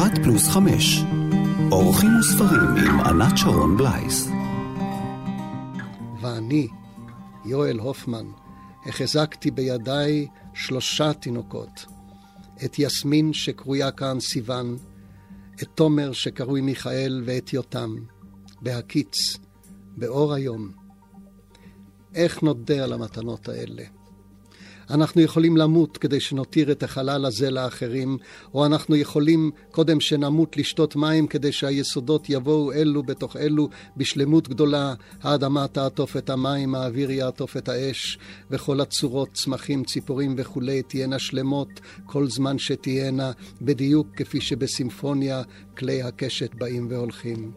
אחת פלוס חמש. אורחים וספרים עם ענת שרון בלייס. ואני, יואל הופמן, החזקתי בידיי שלושה תינוקות. את יסמין שקרויה כאן סיוון, את תומר שקרוי מיכאל ואת יותם, בהקיץ, באור היום. איך נודה על המתנות האלה? אנחנו יכולים למות כדי שנותיר את החלל הזה לאחרים, או אנחנו יכולים קודם שנמות לשתות מים כדי שהיסודות יבואו אלו בתוך אלו בשלמות גדולה. האדמה תעטוף את המים, האוויר יעטוף את האש, וכל הצורות, צמחים, ציפורים וכולי תהיינה שלמות כל זמן שתהיינה, בדיוק כפי שבסימפוניה כלי הקשת באים והולכים.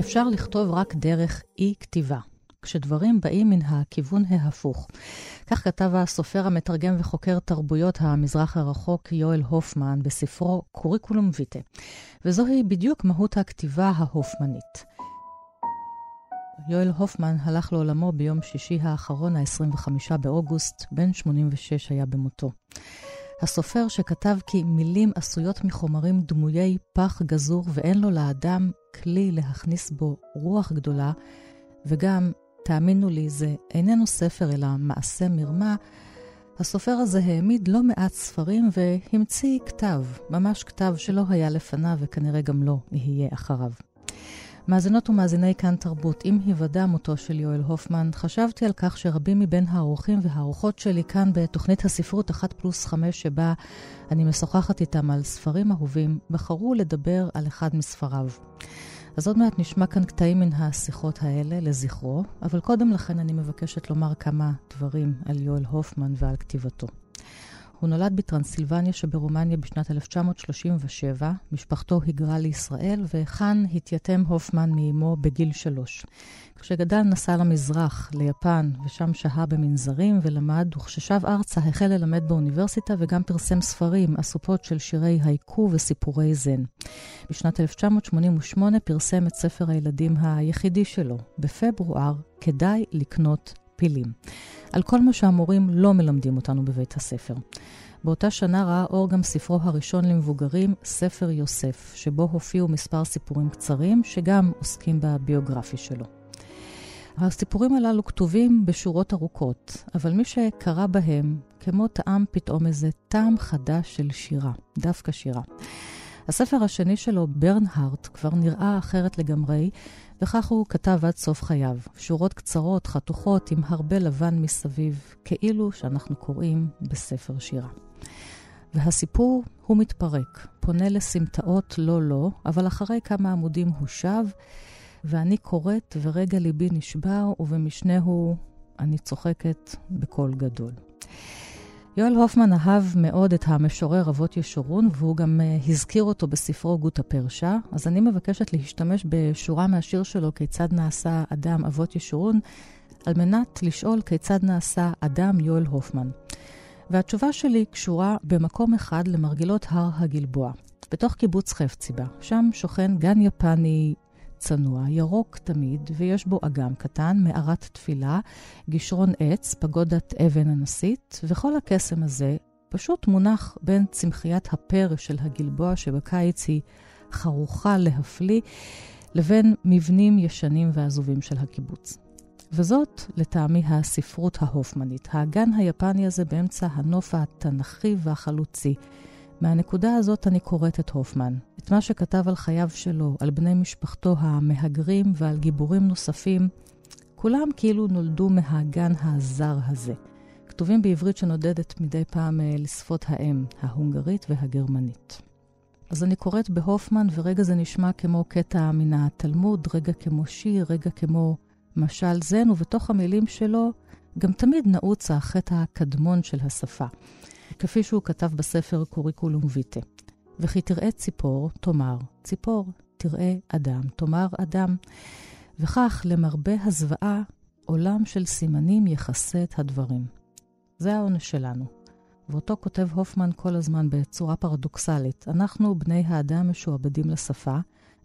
אפשר לכתוב רק דרך אי-כתיבה. כשדברים באים מן הכיוון ההפוך. כך כתב הסופר המתרגם וחוקר תרבויות המזרח הרחוק יואל הופמן בספרו קוריקולום ויטה. וזוהי בדיוק מהות הכתיבה ההופמנית. יואל הופמן הלך לעולמו ביום שישי האחרון, ה-25 באוגוסט, בן 86 היה במותו. הסופר שכתב כי מילים עשויות מחומרים דמויי פח גזור ואין לו לאדם כלי להכניס בו רוח גדולה, וגם תאמינו לי, זה איננו ספר אלא מעשה מרמה, הסופר הזה העמיד לא מעט ספרים והמציא כתב, ממש כתב שלא היה לפניו וכנראה גם לא יהיה אחריו. מאזינות ומאזיני כאן תרבות, עם היוודע מותו של יואל הופמן, חשבתי על כך שרבים מבין האורחים והאורחות שלי כאן בתוכנית הספרות 1 פלוס 5, שבה אני משוחחת איתם על ספרים אהובים, בחרו לדבר על אחד מספריו. אז עוד מעט נשמע כאן קטעים מן השיחות האלה לזכרו, אבל קודם לכן אני מבקשת לומר כמה דברים על יואל הופמן ועל כתיבתו. הוא נולד בטרנסילבניה שברומניה בשנת 1937, משפחתו היגרה לישראל, וכאן התייתם הופמן מאמו בגיל שלוש. כשגדל נסע למזרח, ליפן, ושם שהה במנזרים ולמד, וכששב ארצה החל ללמד באוניברסיטה וגם פרסם ספרים, אסופות של שירי הייקו וסיפורי זן. בשנת 1988 פרסם את ספר הילדים היחידי שלו. בפברואר, כדאי לקנות פילים. על כל מה שהמורים לא מלמדים אותנו בבית הספר. באותה שנה ראה אור גם ספרו הראשון למבוגרים, ספר יוסף, שבו הופיעו מספר סיפורים קצרים, שגם עוסקים בביוגרפי שלו. הסיפורים הללו כתובים בשורות ארוכות, אבל מי שקרא בהם, כמו טעם פתאום איזה טעם חדש של שירה, דווקא שירה. הספר השני שלו, ברנהארט, כבר נראה אחרת לגמרי, וכך הוא כתב עד סוף חייו. שורות קצרות, חתוכות, עם הרבה לבן מסביב, כאילו שאנחנו קוראים בספר שירה. והסיפור הוא מתפרק, פונה לסמטאות לא לא, אבל אחרי כמה עמודים הוא שב, ואני קוראת ורגע ליבי נשבר, ובמשנהו אני צוחקת בקול גדול. יואל הופמן אהב מאוד את המשורר אבות ישורון, והוא גם uh, הזכיר אותו בספרו גות הפרשה. אז אני מבקשת להשתמש בשורה מהשיר שלו, כיצד נעשה אדם אבות ישורון, על מנת לשאול כיצד נעשה אדם יואל הופמן. והתשובה שלי קשורה במקום אחד למרגלות הר הגלבוע, בתוך קיבוץ חפציבה. שם שוכן גן יפני צנוע, ירוק תמיד, ויש בו אגם קטן, מערת תפילה, גישרון עץ, פגודת אבן הנשית, וכל הקסם הזה פשוט מונח בין צמחיית הפר של הגלבוע, שבקיץ היא חרוכה להפליא, לבין מבנים ישנים ועזובים של הקיבוץ. וזאת, לטעמי, הספרות ההופמנית. האגן היפני הזה באמצע הנוף התנ"כי והחלוצי. מהנקודה הזאת אני קוראת את הופמן, את מה שכתב על חייו שלו, על בני משפחתו המהגרים ועל גיבורים נוספים, כולם כאילו נולדו מהגן הזר הזה. כתובים בעברית שנודדת מדי פעם אה, לשפות האם, ההונגרית והגרמנית. אז אני קוראת בהופמן, ורגע זה נשמע כמו קטע מן התלמוד, רגע כמו שיר, רגע כמו משל זן, ובתוך המילים שלו גם תמיד נעוץ החטא הקדמון של השפה. כפי שהוא כתב בספר קוריקולום ויטה. וכי תראה ציפור, תאמר ציפור, תראה אדם, תאמר אדם. וכך, למרבה הזוועה, עולם של סימנים יכסה את הדברים. זה העונש שלנו. ואותו כותב הופמן כל הזמן בצורה פרדוקסלית. אנחנו, בני האדם, משועבדים לשפה,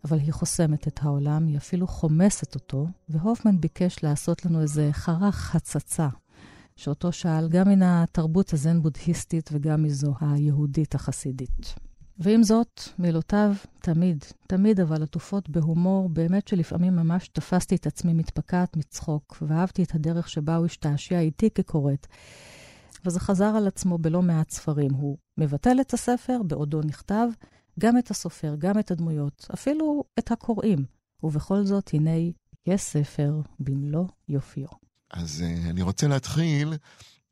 אבל היא חוסמת את העולם, היא אפילו חומסת אותו, והופמן ביקש לעשות לנו איזה חרך הצצה שאותו שאל גם מן התרבות הזן-בודהיסטית וגם מזו היהודית החסידית. ועם זאת, מילותיו תמיד, תמיד אבל עטופות בהומור, באמת שלפעמים ממש תפסתי את עצמי מתפקעת מצחוק, ואהבתי את הדרך שבה הוא השתעשע איתי כקוראת. וזה חזר על עצמו בלא מעט ספרים. הוא מבטל את הספר בעודו נכתב, גם את הסופר, גם את הדמויות, אפילו את הקוראים. ובכל זאת, הנה, יש ספר במלוא יופיו. אז uh, אני רוצה להתחיל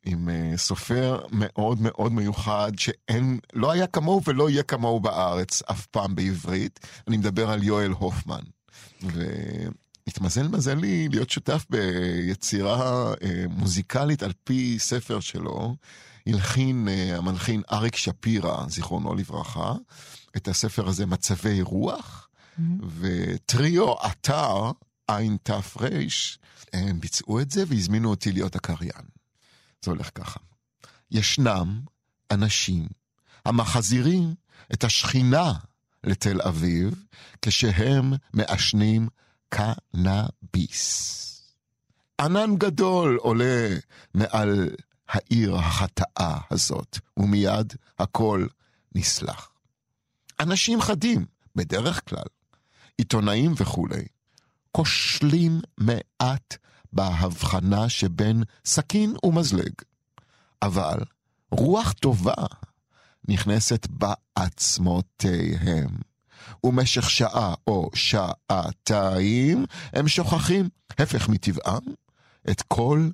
עם uh, סופר מאוד מאוד מיוחד, שאין, לא היה כמוהו ולא יהיה כמוהו בארץ אף פעם בעברית. אני מדבר על יואל הופמן. והתמזל מזלי להיות שותף ביצירה uh, מוזיקלית על פי ספר שלו. הלחין uh, המלחין אריק שפירא, זיכרונו לברכה, את הספר הזה מצבי רוח, mm-hmm. וטריו אתר, תר, הם ביצעו את זה והזמינו אותי להיות הקריין. זה הולך ככה. ישנם אנשים המחזירים את השכינה לתל אביב כשהם מעשנים קנאביס. ענן גדול עולה מעל העיר החטאה הזאת, ומיד הכל נסלח. אנשים חדים, בדרך כלל, עיתונאים וכולי, כושלים מעט בהבחנה שבין סכין ומזלג. אבל רוח טובה נכנסת בעצמותיהם. ומשך שעה או שעתיים הם שוכחים, הפך מטבעם, את כל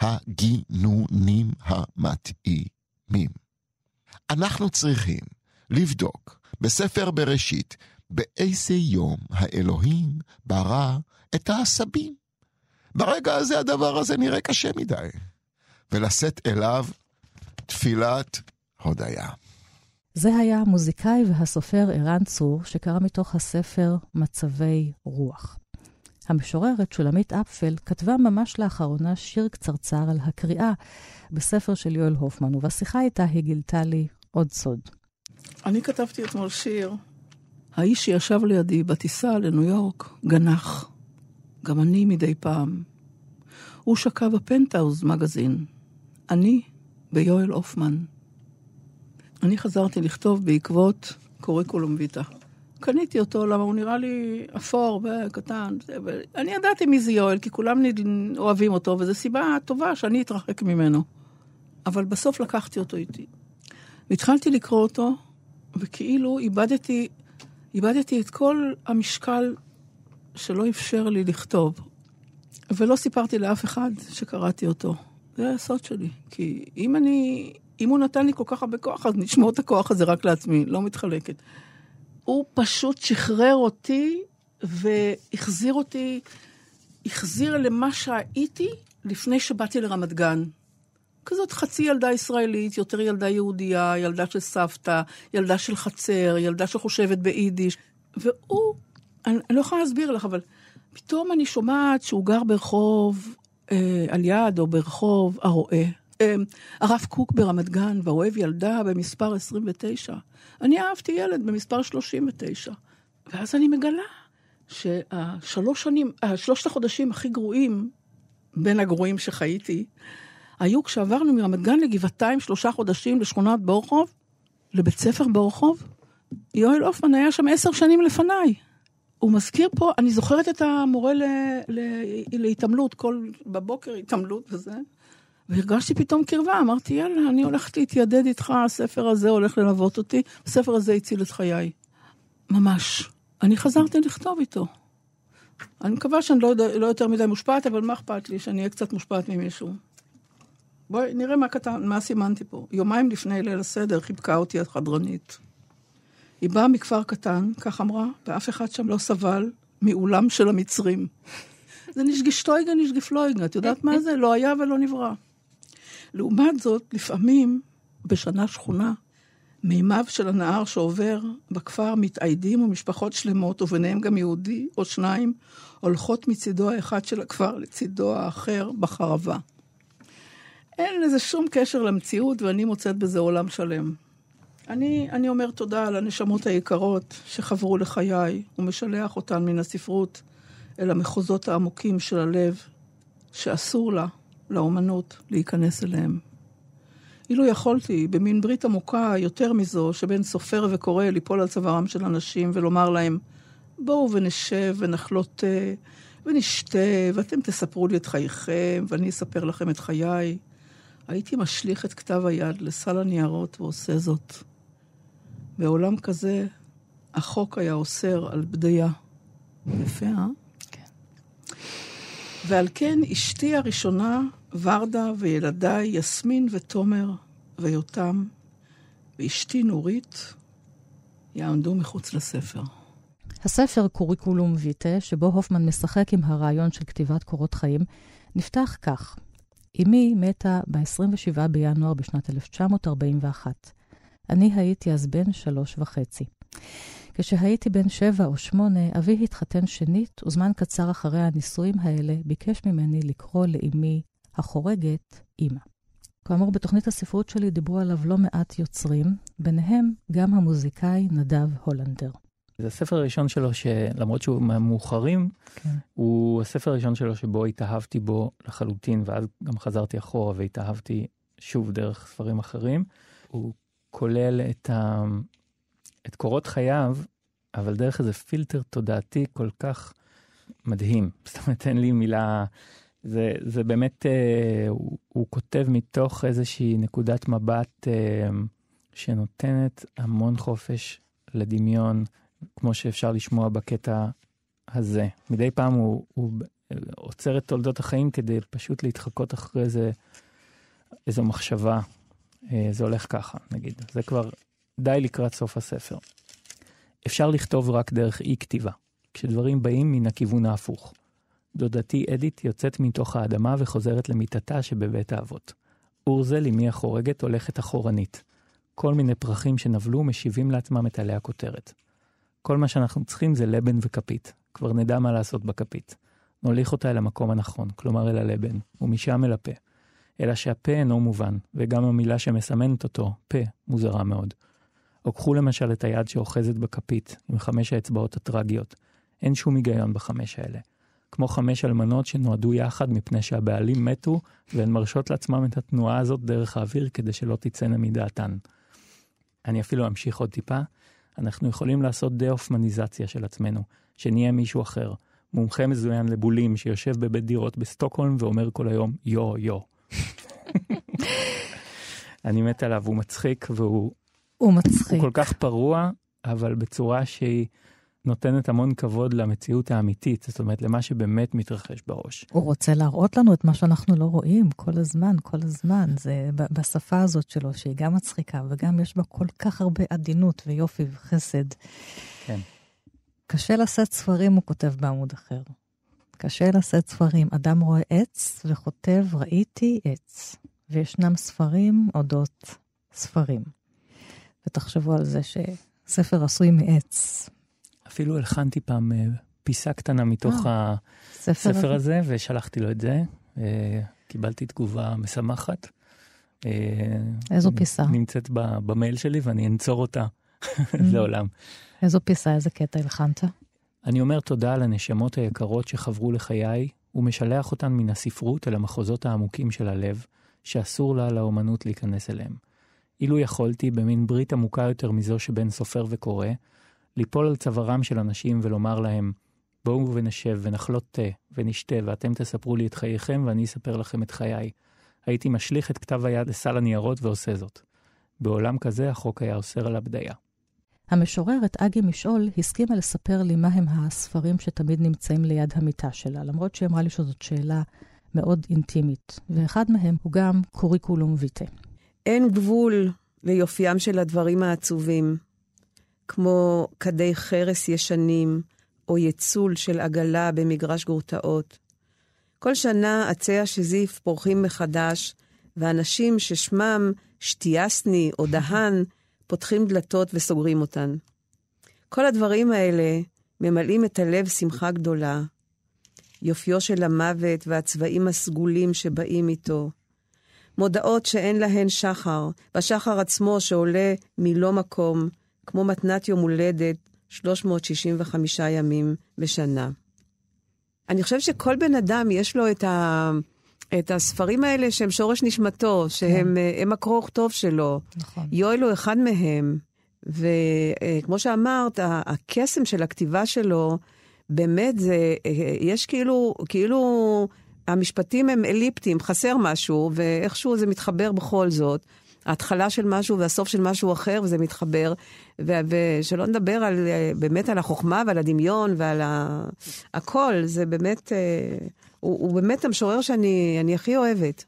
הגינונים המתאימים. אנחנו צריכים לבדוק בספר בראשית באיזה יום האלוהים ברא את העשבים. ברגע הזה הדבר הזה נראה קשה מדי. ולשאת אליו תפילת הודיה. זה היה המוזיקאי והסופר ערן צור, שקרא מתוך הספר מצבי רוח. המשוררת שולמית אפפל כתבה ממש לאחרונה שיר קצרצר על הקריאה בספר של יואל הופמן, ובשיחה איתה היא גילתה לי עוד סוד. אני כתבתי אתמול שיר. האיש שישב לידי בטיסה לניו יורק גנח. גם אני מדי פעם. הוא שקע בפנטהאוז מגזין. אני ביואל הופמן. אני חזרתי לכתוב בעקבות קוריקולום ויטה. קניתי אותו, למה הוא נראה לי אפור וקטן. אני ידעתי מי זה יואל, כי כולם אוהבים אותו, וזו סיבה טובה שאני אתרחק ממנו. אבל בסוף לקחתי אותו איתי. והתחלתי לקרוא אותו, וכאילו איבדתי, איבדתי את כל המשקל שלא אפשר לי לכתוב. ולא סיפרתי לאף אחד שקראתי אותו. זה הסוד שלי. כי אם אני, אם הוא נתן לי כל כך הרבה כוח, אז נשמור את הכוח הזה רק לעצמי, לא מתחלקת. הוא פשוט שחרר אותי והחזיר אותי, החזיר למה שהייתי לפני שבאתי לרמת גן. כזאת חצי ילדה ישראלית, יותר ילדה יהודייה, ילדה של סבתא, ילדה של חצר, ילדה שחושבת ביידיש. והוא, אני, אני לא יכולה להסביר לך, אבל פתאום אני שומעת שהוא גר ברחוב אה, על יד או ברחוב הרועה. אה, הרב קוק ברמת גן, והאוהב ילדה במספר 29. אני אהבתי ילד במספר 39. ואז אני מגלה שהשלוש שנים, השלושת החודשים הכי גרועים, בין הגרועים שחייתי, היו כשעברנו מרמת גן לגבעתיים שלושה חודשים לשכונת בורחוב, לבית ספר בורחוב. יואל הופמן היה שם עשר שנים לפניי. הוא מזכיר פה, אני זוכרת את המורה ל, ל, להתעמלות, כל בבוקר התעמלות וזה, והרגשתי פתאום קרבה, אמרתי, יאללה, אני הולכת להתיידד איתך, הספר הזה הולך ללוות אותי, הספר הזה הציל את חיי. ממש. אני חזרתי לכתוב איתו. אני מקווה שאני לא, לא יותר מדי מושפעת, אבל מה אכפת לי שאני אהיה קצת מושפעת ממישהו? בואי נראה מה כתב, מה סימנתי פה. יומיים לפני ליל הסדר חיבקה אותי החדרנית. היא באה מכפר קטן, כך אמרה, ואף אחד שם לא סבל מעולם של המצרים. זה נשגשטויגה נשגפלויגה, את יודעת מה זה? לא היה ולא נברא. לעומת זאת, לפעמים, בשנה שכונה, מימיו של הנהר שעובר בכפר מתאיידים ומשפחות שלמות, וביניהם גם יהודי או שניים, הולכות מצידו האחד של הכפר לצידו האחר בחרבה. אין לזה שום קשר למציאות, ואני מוצאת בזה עולם שלם. אני, אני אומר תודה על הנשמות היקרות שחברו לחיי, ומשלח אותן מן הספרות אל המחוזות העמוקים של הלב, שאסור לה לאומנות, להיכנס אליהם. אילו יכולתי, במין ברית עמוקה יותר מזו, שבין סופר וקורא ליפול על צווארם של אנשים ולומר להם, בואו ונשב ונחלות תה ונשתה, ואתם תספרו לי את חייכם, ואני אספר לכם את חיי. הייתי משליך את כתב היד לסל הניירות ועושה זאת. בעולם כזה, החוק היה אוסר על בדיה. יפה, אה? כן. ועל כן אשתי הראשונה, ורדה וילדיי, יסמין ותומר ויותם, ואשתי נורית, יעמדו מחוץ לספר. הספר קוריקולום ויטה, שבו הופמן משחק עם הרעיון של כתיבת קורות חיים, נפתח כך: אמי מתה ב-27 בינואר בשנת 1941. אני הייתי אז בן שלוש וחצי. כשהייתי בן שבע או שמונה, אבי התחתן שנית, וזמן קצר אחרי הנישואים האלה ביקש ממני לקרוא לאמי החורגת אמא. כאמור, בתוכנית הספרות שלי דיברו עליו לא מעט יוצרים, ביניהם גם המוזיקאי נדב הולנדר. זה הספר הראשון שלו שלמרות שהוא מהמאוחרים, כן. הוא הספר הראשון שלו שבו התאהבתי בו לחלוטין, ואז גם חזרתי אחורה והתאהבתי שוב דרך ספרים אחרים. הוא כולל את, ה... את קורות חייו, אבל דרך איזה פילטר תודעתי כל כך מדהים. זאת אומרת, אין לי מילה... זה, זה באמת, אה, הוא, הוא כותב מתוך איזושהי נקודת מבט אה, שנותנת המון חופש לדמיון, כמו שאפשר לשמוע בקטע הזה. מדי פעם הוא, הוא עוצר את תולדות החיים כדי פשוט להתחקות אחרי איזה, איזו מחשבה. אה, זה הולך ככה, נגיד. זה כבר די לקראת סוף הספר. אפשר לכתוב רק דרך אי כתיבה, כשדברים באים מן הכיוון ההפוך. דודתי אדית יוצאת מתוך האדמה וחוזרת למיטתה שבבית האבות. אורזל, אמי החורגת, הולכת אחורנית. כל מיני פרחים שנבלו משיבים לעצמם את עלי הכותרת. כל מה שאנחנו צריכים זה לבן וכפית. כבר נדע מה לעשות בכפית. נוליך אותה אל המקום הנכון, כלומר אל הלבן, ומשם אל הפה. אלא שהפה אינו מובן, וגם המילה שמסמנת אותו, פה, מוזרה מאוד. או קחו למשל את היד שאוחזת בכפית, עם חמש האצבעות הטרגיות. אין שום היגיון בחמש האלה. כמו חמש אלמנות שנועדו יחד מפני שהבעלים מתו, והן מרשות לעצמם את התנועה הזאת דרך האוויר כדי שלא תצאנה מדעתן. אני אפילו אמשיך עוד טיפה. אנחנו יכולים לעשות דה-אופמניזציה של עצמנו, שנהיה מישהו אחר. מומחה מזוין לבולים שיושב בבית דירות בסטוקהולם ואומר כל היום יו יו. אני מת עליו, הוא מצחיק והוא הוא מצחיק. הוא כל כך פרוע, אבל בצורה שהיא נותנת המון כבוד למציאות האמיתית, זאת אומרת, למה שבאמת מתרחש בראש. הוא רוצה להראות לנו את מה שאנחנו לא רואים כל הזמן, כל הזמן. זה בשפה הזאת שלו, שהיא גם מצחיקה, וגם יש בה כל כך הרבה עדינות ויופי וחסד. כן. קשה לשאת ספרים, הוא כותב בעמוד אחר. קשה לשאת ספרים. אדם רואה עץ וכותב, ראיתי עץ. וישנם ספרים אודות ספרים. ותחשבו על זה שספר עשוי מעץ. אפילו הלחנתי פעם אה, פיסה קטנה מתוך אה, הספר ספר הזה, ושלחתי לו את זה. אה, קיבלתי תגובה משמחת. אה, איזו פיסה? נמצאת במייל שלי ואני אנצור אותה לעולם. איזו פיסה, איזה קטע הלחנת? אני אומר תודה על הנשמות היקרות שחברו לחיי, ומשלח אותן מן הספרות אל המחוזות העמוקים של הלב, שאסור לה לאומנות להיכנס אליהם. אילו יכולתי, במין ברית עמוקה יותר מזו שבין סופר וקורא, ליפול על צווארם של אנשים ולומר להם, בואו ונשב ונחלות תה ונשתה ואתם תספרו לי את חייכם ואני אספר לכם את חיי. הייתי משליך את כתב היד לסל הניירות ועושה זאת. בעולם כזה החוק היה אוסר על הבדיה. המשוררת אגי משעול הסכימה לספר לי מהם הספרים שתמיד נמצאים ליד המיטה שלה, למרות שהיא אמרה לי שזאת שאלה מאוד אינטימית, ואחד מהם הוא גם קוריקולום ויטה. אין גבול ליופיים של הדברים העצובים, כמו כדי חרס ישנים, או יצול של עגלה במגרש גרוטאות. כל שנה עצי השזיף פורחים מחדש, ואנשים ששמם שטיאסני או דהן פותחים דלתות וסוגרים אותן. כל הדברים האלה ממלאים את הלב שמחה גדולה. יופיו של המוות והצבעים הסגולים שבאים איתו. מודעות שאין להן שחר, והשחר עצמו שעולה מלא מקום, כמו מתנת יום הולדת, 365 ימים בשנה. אני חושבת שכל בן אדם יש לו את את הספרים האלה שהם שורש נשמתו, שהם כן. הם הקרוא וכתוב שלו. נכון. יואל הוא אחד מהם. וכמו שאמרת, הקסם של הכתיבה שלו, באמת זה, יש כאילו, כאילו המשפטים הם אליפטיים, חסר משהו, ואיכשהו זה מתחבר בכל זאת. ההתחלה של משהו והסוף של משהו אחר, וזה מתחבר. ו- ושלא נדבר על, באמת על החוכמה ועל הדמיון ועל ה- הכל, זה באמת, הוא, הוא באמת המשורר שאני הכי אוהבת.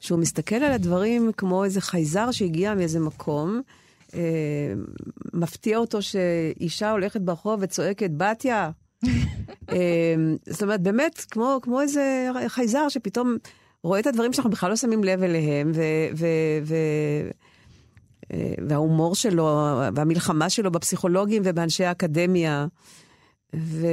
שהוא מסתכל על הדברים כמו איזה חייזר שהגיע מאיזה מקום, אה, מפתיע אותו שאישה הולכת ברחוב וצועקת, בתיה. אה, זאת אומרת, באמת, כמו, כמו איזה חייזר שפתאום רואה את הדברים שאנחנו בכלל לא שמים לב אליהם, ו... ו, ו אה, וההומור שלו, והמלחמה שלו בפסיכולוגים ובאנשי האקדמיה. ו...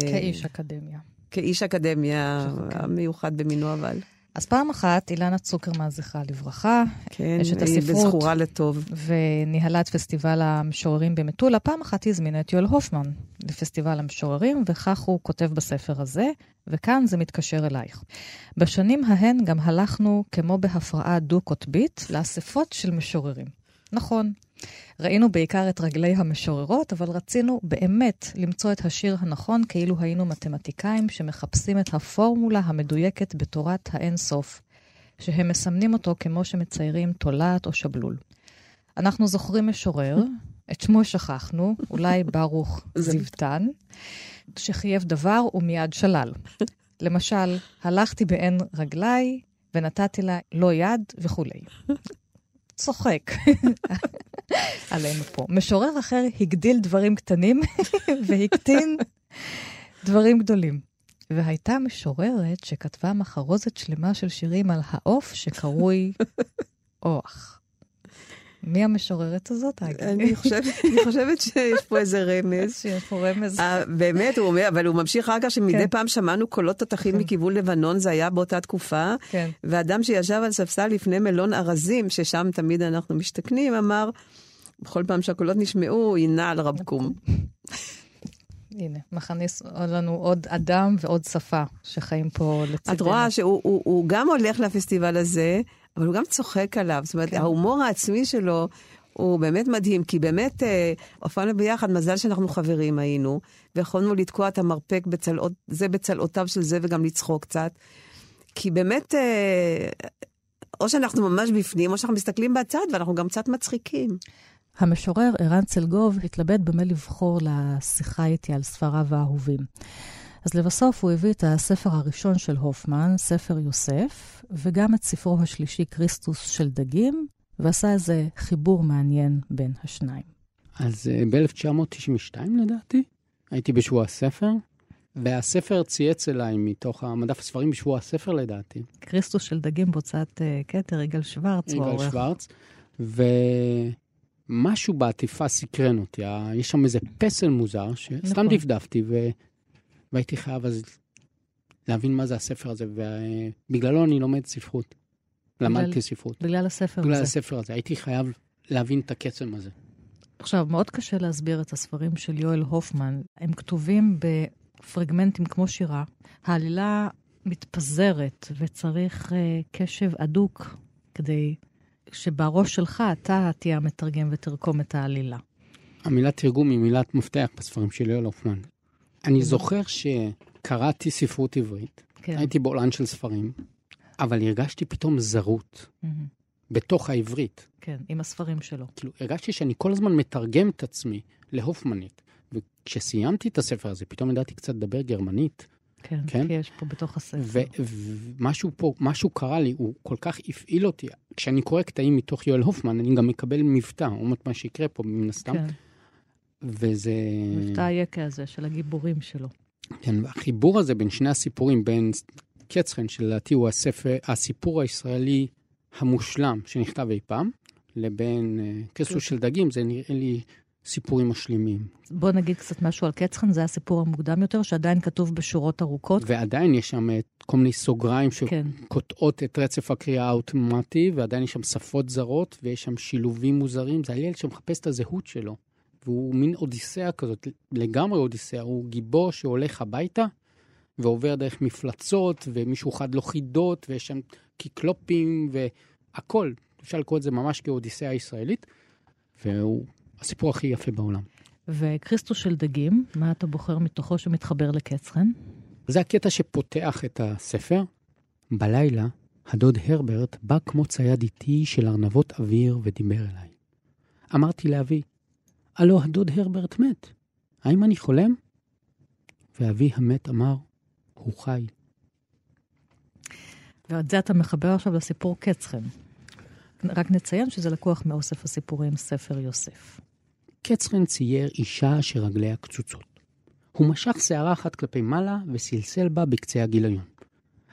כאיש אקדמיה. כאיש אקדמיה, המיוחד במינו אבל. אז פעם אחת, אילנה צוקרמן, זכרה לברכה, כן, יש את הספרות, היא בזכורה לטוב. וניהלה את פסטיבל המשוררים במטולה. פעם אחת היא הזמינה את יואל הופמן לפסטיבל המשוררים, וכך הוא כותב בספר הזה, וכאן זה מתקשר אלייך. בשנים ההן גם הלכנו, כמו בהפרעה דו-קוטבית, לאספות של משוררים. נכון, ראינו בעיקר את רגלי המשוררות, אבל רצינו באמת למצוא את השיר הנכון כאילו היינו מתמטיקאים שמחפשים את הפורמולה המדויקת בתורת האינסוף, שהם מסמנים אותו כמו שמציירים תולעת או שבלול. אנחנו זוכרים משורר, את שמו שכחנו, אולי ברוך זיוותן, שחייב דבר ומיד שלל. למשל, הלכתי בעין רגליי ונתתי לה לא יד וכולי. צוחק עלינו פה. משורר אחר הגדיל דברים קטנים והקטין דברים גדולים. והייתה משוררת שכתבה מחרוזת שלמה של שירים על העוף שקרוי אוח. מי המשוררת הזאת, אני חושבת, אני חושבת שיש פה איזה רמז. שיש פה רמז. אה, באמת, הוא אומר, אבל הוא ממשיך אחר כך שמדי כן. פעם שמענו קולות תותחים כן. מכיוון לבנון, זה היה באותה תקופה. כן. ואדם שישב על ספסל לפני מלון ארזים, ששם תמיד אנחנו משתכנים, אמר, בכל פעם שהקולות נשמעו, היא נעה על רבקום. הנה, מכניס לנו עוד אדם ועוד שפה שחיים פה לצידנו. את רואה שהוא הוא, הוא גם הולך לפסטיבל הזה, אבל הוא גם צוחק עליו. זאת אומרת, כן. ההומור העצמי שלו הוא באמת מדהים, כי באמת אה, הופענו ביחד, מזל שאנחנו חברים היינו, ויכולנו לתקוע את המרפק בצלעות, זה בצלעותיו של זה וגם לצחוק קצת. כי באמת, אה, או שאנחנו ממש בפנים, או שאנחנו מסתכלים בצד ואנחנו גם קצת מצחיקים. המשורר ערן צלגוב התלבט במה לבחור לשיחה איתי על ספריו האהובים. אז לבסוף הוא הביא את הספר הראשון של הופמן, ספר יוסף, וגם את ספרו השלישי, כריסטוס של דגים, ועשה איזה חיבור מעניין בין השניים. אז uh, ב-1992 לדעתי, הייתי בשבוע הספר, והספר צייץ אליי מתוך המדף הספרים בשבוע הספר לדעתי. כריסטוס של דגים בהוצאת uh, כתר, יגאל שוורץ. יגאל שוורץ, ומשהו בעטיפה סקרן אותי. יש שם איזה פסל מוזר, שסתם נכון. דפדפתי, ו... והייתי חייב אז להבין מה זה הספר הזה, ובגללו אני לומד ספרות. בגלל, למדתי ספרות. בגלל הספר בגלל הזה. בגלל הספר הזה. הייתי חייב להבין את הקסם הזה. עכשיו, מאוד קשה להסביר את הספרים של יואל הופמן. הם כתובים בפרגמנטים כמו שירה. העלילה מתפזרת, וצריך uh, קשב הדוק כדי שבראש שלך אתה תהיה המתרגם ותרקום את העלילה. המילה תרגום היא מילת מפתח בספרים של יואל הופמן. אני זוכר שקראתי ספרות עברית, כן. הייתי בעולם של ספרים, אבל הרגשתי פתאום זרות mm-hmm. בתוך העברית. כן, עם הספרים שלו. כאילו, הרגשתי שאני כל הזמן מתרגם את עצמי להופמנית. וכשסיימתי את הספר הזה, פתאום ידעתי קצת לדבר גרמנית. כן, כן? כי יש פה בתוך הספר. ומשהו פה, משהו קרה לי, הוא כל כך הפעיל אותי. כשאני קורא קטעים מתוך יואל הופמן, אני גם מקבל מבטא, אומרת מה שיקרה פה מן הסתם. כן. וזה... מבטא היקה הזה של הגיבורים שלו. כן, והחיבור הזה בין שני הסיפורים, בין קצחן, שלדעתי הוא הספר, הסיפור הישראלי המושלם שנכתב אי פעם, לבין uh, כסו של דגים, זה נראה לי סיפורים משלימים. בוא נגיד קצת משהו על קצחן, זה הסיפור המוקדם יותר, שעדיין כתוב בשורות ארוכות. ועדיין יש שם כל מיני סוגריים כן. שקוטעות את רצף הקריאה האוטומטי, ועדיין יש שם שפות זרות, ויש שם שילובים מוזרים. זה הילד שמחפש את הזהות שלו. והוא מין אודיסאה כזאת, לגמרי אודיסאה, הוא גיבור שהולך הביתה, ועובר דרך מפלצות, ומישהו חד לו חידות, ויש שם קיקלופים, והכל. אפשר לקרוא את זה ממש כאודיסאה ישראלית, והוא הסיפור הכי יפה בעולם. וכריסטוס של דגים, מה אתה בוחר מתוכו שמתחבר לקץ חן? זה הקטע שפותח את הספר. בלילה, הדוד הרברט בא כמו צייד איטי של ארנבות אוויר ודיבר אליי. אמרתי לאבי, הלו הדוד הרברט מת, האם אני חולם? ואבי המת אמר, הוא חי. ואת זה אתה מחבר עכשיו לסיפור קצחן. רק נציין שזה לקוח מאוסף הסיפורים ספר יוסף. קצחן צייר אישה שרגליה קצוצות. הוא משך שערה אחת כלפי מעלה וסלסל בה בקצה הגיליון.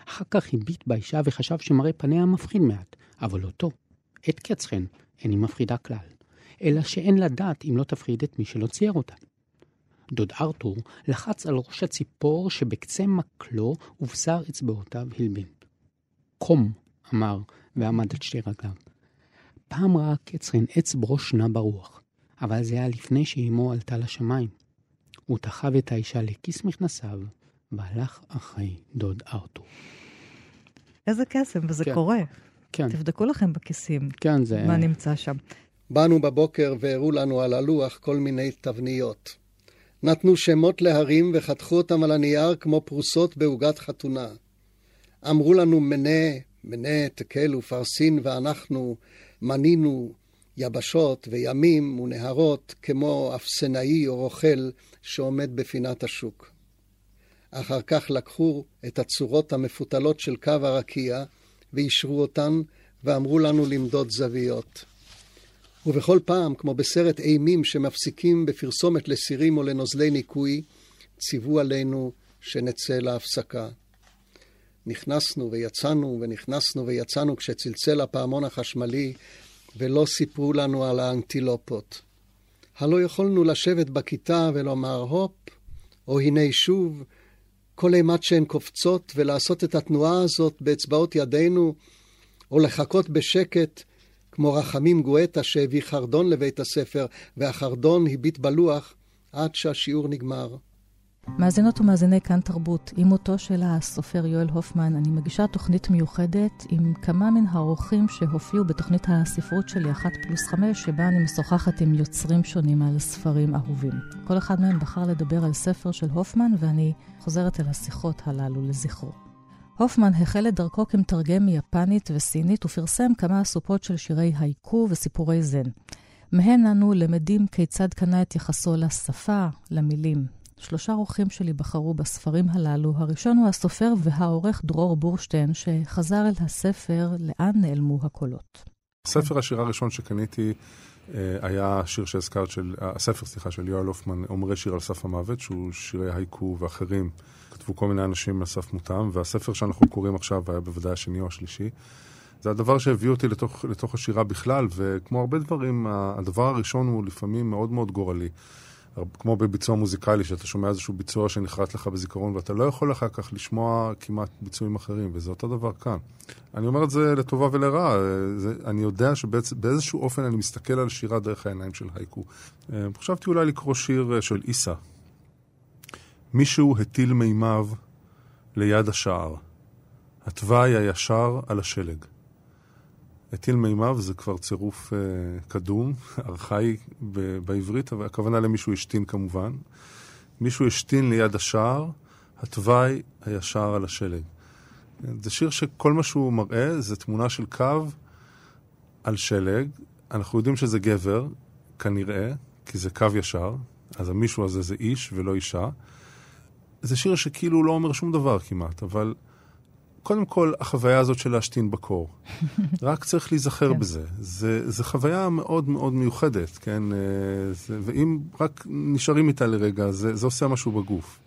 אחר כך הביט באישה וחשב שמראה פניה מפחיד מעט, אבל אותו, את קצחן, איני מפחידה כלל, אלא שאין לדעת אם לא תפחיד את מי שלא צייר אותה. דוד ארתור לחץ על ראש הציפור שבקצה מקלו ובשר אצבעותיו הלבין. קום, אמר, ועמד על שתי רגליו. פעם ראה קצרין עץ ברוש נע ברוח, אבל זה היה לפני שאימו עלתה לשמיים. הוא תחב את האישה לכיס מכנסיו, והלך אחרי דוד ארתור. איזה קסם, וזה כן. קורה. כן, תבדקו לכם בכיסים כן, זה... מה נמצא שם. באנו בבוקר והראו לנו על הלוח כל מיני תבניות. נתנו שמות להרים וחתכו אותם על הנייר כמו פרוסות בעוגת חתונה. אמרו לנו מנה, מנה, תקל ופרסין, ואנחנו מנינו יבשות וימים ונהרות כמו אפסנאי או רוכל שעומד בפינת השוק. אחר כך לקחו את הצורות המפותלות של קו הרקיע ואישרו אותן ואמרו לנו למדוד זוויות. ובכל פעם, כמו בסרט אימים שמפסיקים בפרסומת לסירים או לנוזלי ניקוי, ציוו עלינו שנצא להפסקה. נכנסנו ויצאנו ונכנסנו ויצאנו כשצלצל הפעמון החשמלי ולא סיפרו לנו על האנטילופות. הלא יכולנו לשבת בכיתה ולומר הופ, או הנה שוב, כל אימת שהן קופצות ולעשות את התנועה הזאת באצבעות ידינו, או לחכות בשקט כמו רחמים גואטה שהביא חרדון לבית הספר, והחרדון הביט בלוח עד שהשיעור נגמר. מאזינות ומאזיני כאן תרבות, עם מותו של הסופר יואל הופמן, אני מגישה תוכנית מיוחדת עם כמה מן האורחים שהופיעו בתוכנית הספרות שלי, אחת פלוס חמש, שבה אני משוחחת עם יוצרים שונים על ספרים אהובים. כל אחד מהם בחר לדבר על ספר של הופמן, ואני חוזרת אל השיחות הללו לזכרו. הופמן החל את דרכו כמתרגם מיפנית וסינית ופרסם כמה אסופות של שירי הייקו וסיפורי זן. מהן אנו למדים כיצד קנה את יחסו לשפה, למילים. שלושה אורחים שלי בחרו בספרים הללו. הראשון הוא הסופר והעורך דרור בורשטיין, שחזר אל הספר "לאן נעלמו הקולות". הספר השירה הראשון שקניתי אה, היה השיר שהזכרת, של, הספר, סליחה, של יואל הופמן, אומרי שיר על סף המוות, שהוא שירי הייקו ואחרים. כתבו כל מיני אנשים על סף מותם, והספר שאנחנו קוראים עכשיו היה בוודאי השני או השלישי. זה הדבר שהביא אותי לתוך, לתוך השירה בכלל, וכמו הרבה דברים, הדבר הראשון הוא לפעמים מאוד מאוד גורלי. כמו בביצוע מוזיקלי, שאתה שומע איזשהו ביצוע שנחרט לך בזיכרון, ואתה לא יכול אחר כך לשמוע כמעט ביצועים אחרים, וזה אותו דבר כאן. אני אומר את זה לטובה ולרעה. אני יודע שבאיזשהו אופן אני מסתכל על שירה דרך העיניים של הייקו. חשבתי אולי לקרוא שיר של איסה. מישהו הטיל מימיו ליד השער. התוואי הישר על השלג. הטיל מימיו זה כבר צירוף uh, קדום, ארכאי ב- בעברית, אבל הכוונה למישהו השתין כמובן. מישהו השתין ליד השער, התוואי הישר על השלג. זה שיר שכל מה שהוא מראה זה תמונה של קו על שלג. אנחנו יודעים שזה גבר, כנראה, כי זה קו ישר, אז המישהו הזה זה איש ולא אישה. זה שיר שכאילו לא אומר שום דבר כמעט, אבל קודם כל, החוויה הזאת של להשתין בקור. רק צריך להיזכר בזה. זה, זה חוויה מאוד מאוד מיוחדת, כן? זה, ואם רק נשארים איתה לרגע, זה, זה עושה משהו בגוף.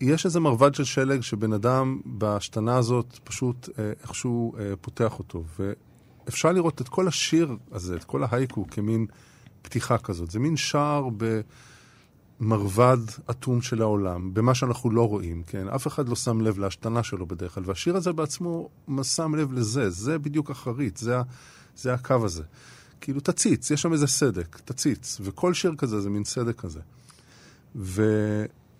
יש איזה מרבד של שלג שבן אדם בהשתנה הזאת פשוט אה, איכשהו אה, פותח אותו. ואפשר לראות את כל השיר הזה, את כל ההייקו, כמין פתיחה כזאת. זה מין שער ב... מרבד אטום של העולם, במה שאנחנו לא רואים, כן? אף אחד לא שם לב להשתנה שלו בדרך כלל, והשיר הזה בעצמו שם לב לזה, זה בדיוק החריץ, זה, זה הקו הזה. כאילו, תציץ, יש שם איזה סדק, תציץ, וכל שיר כזה זה מין סדק כזה.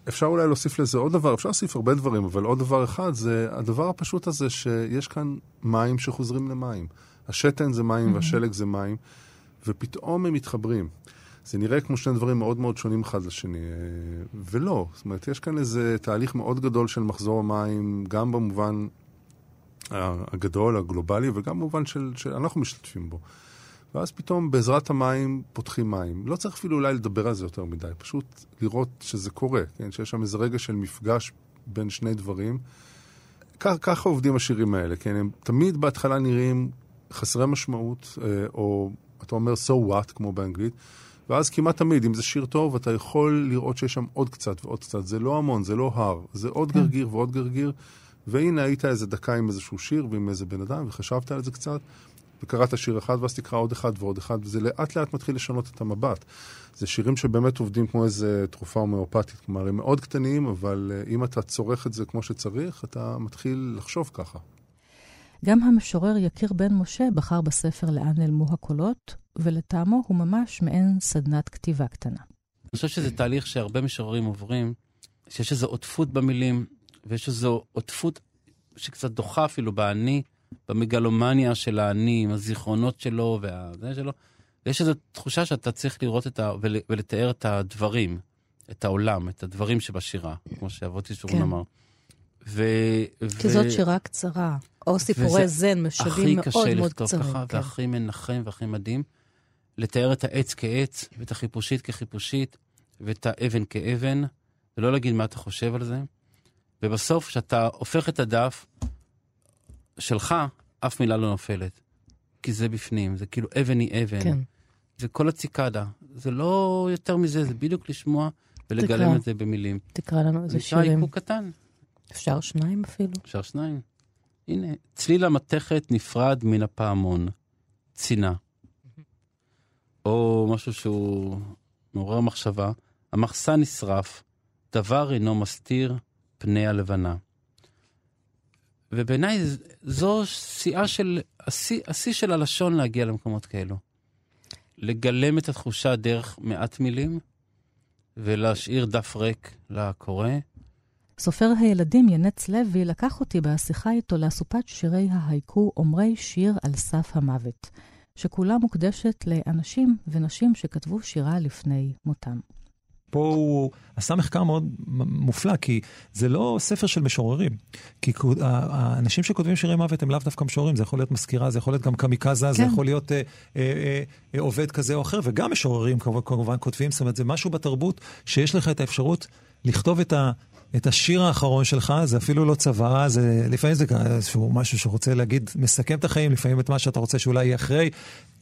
אפשר אולי להוסיף לזה עוד דבר, אפשר להוסיף הרבה דברים, אבל עוד דבר אחד זה הדבר הפשוט הזה שיש כאן מים שחוזרים למים. השתן זה מים והשלג זה מים, ופתאום הם מתחברים. זה נראה כמו שני דברים מאוד מאוד שונים אחד לשני, אה, ולא. זאת אומרת, יש כאן איזה תהליך מאוד גדול של מחזור המים, גם במובן הגדול, הגלובלי, וגם במובן של, שאנחנו משתתפים בו. ואז פתאום בעזרת המים פותחים מים. לא צריך אפילו אולי לדבר על זה יותר מדי, פשוט לראות שזה קורה, כן? שיש שם איזה רגע של מפגש בין שני דברים. ככה, ככה עובדים השירים האלה, כן? הם תמיד בהתחלה נראים חסרי משמעות, אה, או אתה אומר so what, כמו באנגלית, ואז כמעט תמיד, אם זה שיר טוב, אתה יכול לראות שיש שם עוד קצת ועוד קצת. זה לא המון, זה לא הר, זה עוד כן. גרגיר ועוד גרגיר. והנה היית איזה דקה עם איזשהו שיר ועם איזה בן אדם, וחשבת על זה קצת, וקראת שיר אחד, ואז תקרא עוד אחד ועוד אחד, וזה לאט לאט מתחיל לשנות את המבט. זה שירים שבאמת עובדים כמו איזה תרופה הומאופתית, כלומר, הם מאוד קטנים, אבל אה, אם אתה צורך את זה כמו שצריך, אתה מתחיל לחשוב ככה. גם המשורר יקיר בן משה בחר בספר לאן נעלמו הקולות, ולטעמו הוא ממש מעין סדנת כתיבה קטנה. אני חושב שזה תהליך שהרבה משוררים עוברים, שיש איזו עוטפות במילים, ויש איזו עוטפות שקצת דוחה אפילו באני, במגלומניה של האני, עם הזיכרונות שלו והזה שלו. ויש איזו תחושה שאתה צריך לראות את ה... ול... ולתאר את הדברים, את העולם, את הדברים שבשירה, כמו שאבות ישורון כן. אמר. ו... כי ו... שירה קצרה, או סיפורי זן, משלים מאוד מאוד קצרים. ככה, כן. והכי מנחם והכי מדהים. לתאר את העץ כעץ, ואת החיפושית כחיפושית, ואת האבן כאבן, ולא להגיד מה אתה חושב על זה. ובסוף, כשאתה הופך את הדף שלך, אף מילה לא נופלת. כי זה בפנים, זה כאילו אבן היא אבן. כן. זה כל הציקדה. זה לא יותר מזה, זה בדיוק לשמוע ולגלם תקרא. את זה במילים. תקרא לנו איזה שירים. נקרא איפוק קטן. אפשר שניים אפילו? אפשר שניים. הנה, צליל המתכת נפרד מן הפעמון. צינה. או משהו שהוא מעורר מחשבה. המחסן נשרף, דבר אינו מסתיר פני הלבנה. ובעיניי זו שיאה של, השיא, של הלשון להגיע למקומות כאלו. לגלם את התחושה דרך מעט מילים, ולהשאיר דף ריק לקורא. סופר הילדים ינץ לוי לקח אותי בשיחה איתו לאסופת שירי ההייקו אומרי שיר על סף המוות, שכולה מוקדשת לאנשים ונשים שכתבו שירה לפני מותם. פה הוא עשה מחקר מאוד מופלא, כי זה לא ספר של משוררים. כי האנשים שכותבים שירי מוות הם לאו דווקא משוררים, זה יכול להיות מזכירה, זה יכול להיות גם קמיקזה, כן. זה יכול להיות אה, אה, אה, עובד כזה או אחר, וגם משוררים כמובן כותבים, זאת אומרת, זה משהו בתרבות שיש לך את האפשרות לכתוב את ה... את השיר האחרון שלך, זה אפילו לא צבא, זה לפעמים זה איזשהו משהו שרוצה להגיד, מסכם את החיים, לפעמים את מה שאתה רוצה שאולי יהיה אחרי.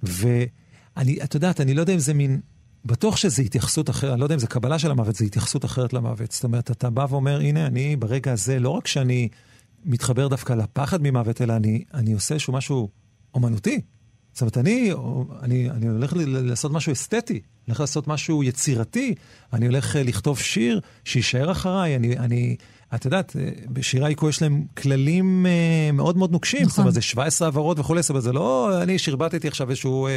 ואני, את יודעת, אני לא יודע אם זה מין בטוח שזו התייחסות אחרת, אני לא יודע אם זו קבלה של המוות, זו התייחסות אחרת למוות. זאת אומרת, אתה בא ואומר, הנה, אני ברגע הזה, לא רק שאני מתחבר דווקא לפחד ממוות, אלא אני, אני עושה איזשהו משהו אומנותי. זאת אומרת, אני, אני, אני הולך לעשות משהו אסתטי, הולך לעשות משהו יצירתי, אני הולך אה, לכתוב שיר שיישאר אחריי, אני, אני, את יודעת, אה, בשירי הייקו יש להם כללים אה, מאוד מאוד נוקשים, נכון. זאת אומרת, זה 17 עברות וכולי, זאת אומרת, זה לא, אני שרבטתי עכשיו איזשהו...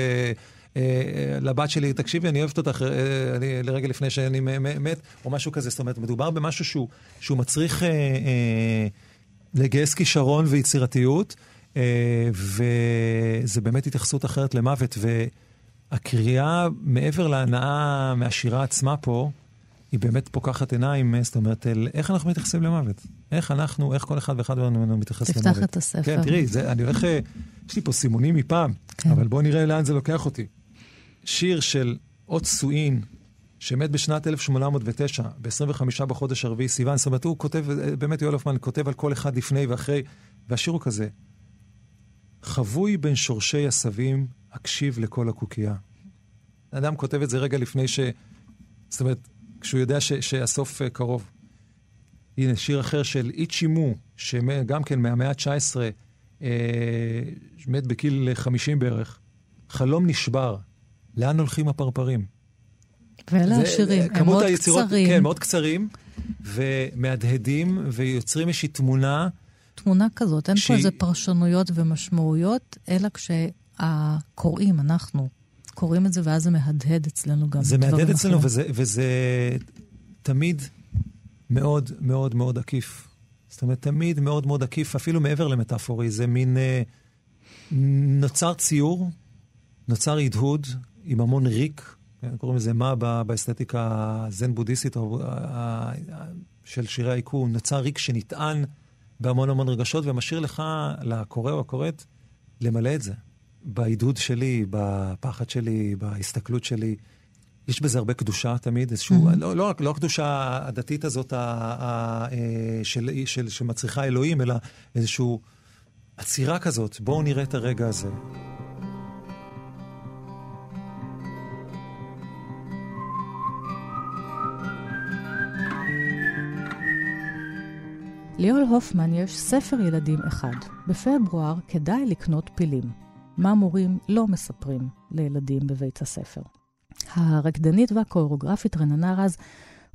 אה, לבת שלי, תקשיבי, אני אוהבת אותך אני, לרגע לפני שאני מת, או משהו כזה. זאת אומרת, מדובר במשהו שהוא, שהוא מצריך אה, אה, לגייס כישרון ויצירתיות, וזה באמת התייחסות אחרת למוות. והקריאה, מעבר להנאה מהשירה עצמה פה, היא באמת פוקחת עיניים, זאת אומרת, אל איך אנחנו מתייחסים למוות. איך אנחנו, איך כל אחד ואחד מאיתנו מתייחס למוות. תפתח את הספר. כן, תראי, זה, אני הולך, אה, יש לי פה סימונים מפעם, כן. אבל בואו נראה לאן זה לוקח אותי. שיר של אות סואין, שמת בשנת 1809, ב-25 בחודש הרביעי סיוון, זאת אומרת, הוא כותב, באמת יואל הופמן כותב על כל אחד לפני ואחרי, והשיר הוא כזה: חבוי בין שורשי עשבים, אקשיב לקול הקוקייה. אדם כותב את זה רגע לפני ש... זאת אומרת, כשהוא יודע ש, שהסוף uh, קרוב. הנה, שיר אחר של איצ'י מו, שגם כן מהמאה ה-19, אה, מת בגיל 50 בערך. חלום נשבר, לאן הולכים הפרפרים? ואלה השירים, הם מאוד היצירות, קצרים. כן, מאוד קצרים, ומהדהדים, ויוצרים איזושהי תמונה. תמונה כזאת, אין שהיא... פה איזה פרשנויות ומשמעויות, אלא כשהקוראים, אנחנו, קוראים את זה, ואז זה מהדהד אצלנו גם. זה מהדהד אצלנו, וזה, וזה תמיד מאוד מאוד מאוד עקיף. זאת אומרת, תמיד מאוד מאוד עקיף, אפילו מעבר למטאפורי, זה מין... אה, נוצר ציור, נוצר הדהוד עם המון ריק, כן, קוראים לזה מה באסתטיקה הזן-בודהיסטית או של שירי העיקור, נוצר ריק שנטען בהמון המון רגשות ומשאיר לך, לקורא או הקוראת, למלא את זה. בעידוד שלי, בפחד שלי, בהסתכלות שלי. יש בזה הרבה קדושה תמיד, איזשהו, mm-hmm. לא, לא, לא הקדושה הדתית הזאת ה, ה, אה, של, של, שמצריכה אלוהים, אלא איזושהי עצירה כזאת. בואו נראה את הרגע הזה. ליאול הופמן יש ספר ילדים אחד. בפברואר כדאי לקנות פילים. מה מורים לא מספרים לילדים בבית הספר. הרקדנית והקוריאוגרפית רננה רז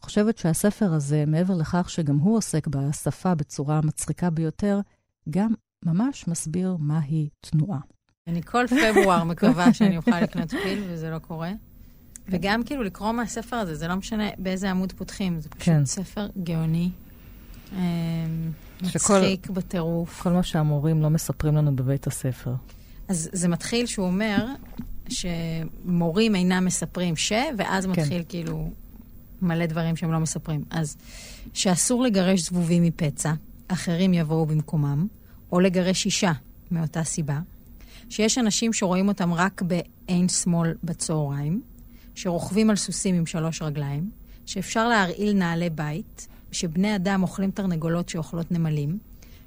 חושבת שהספר הזה, מעבר לכך שגם הוא עוסק בשפה בצורה מצחיקה ביותר, גם ממש מסביר מהי תנועה. אני כל פברואר מקווה שאני אוכל לקנות פיל, וזה לא קורה. וגם כאילו לקרוא מהספר הזה, זה לא משנה באיזה עמוד פותחים, זה פשוט כן. ספר גאוני. אמ, מצחיק בטירוף. כל מה שהמורים לא מספרים לנו בבית הספר. אז זה מתחיל שהוא אומר שמורים אינם מספרים ש, ואז כן. מתחיל כאילו מלא דברים שהם לא מספרים. אז שאסור לגרש זבובים מפצע, אחרים יבואו במקומם, או לגרש אישה מאותה סיבה, שיש אנשים שרואים אותם רק בעין שמאל בצהריים, שרוכבים על סוסים עם שלוש רגליים, שאפשר להרעיל נעלי בית, שבני אדם אוכלים תרנגולות שאוכלות נמלים,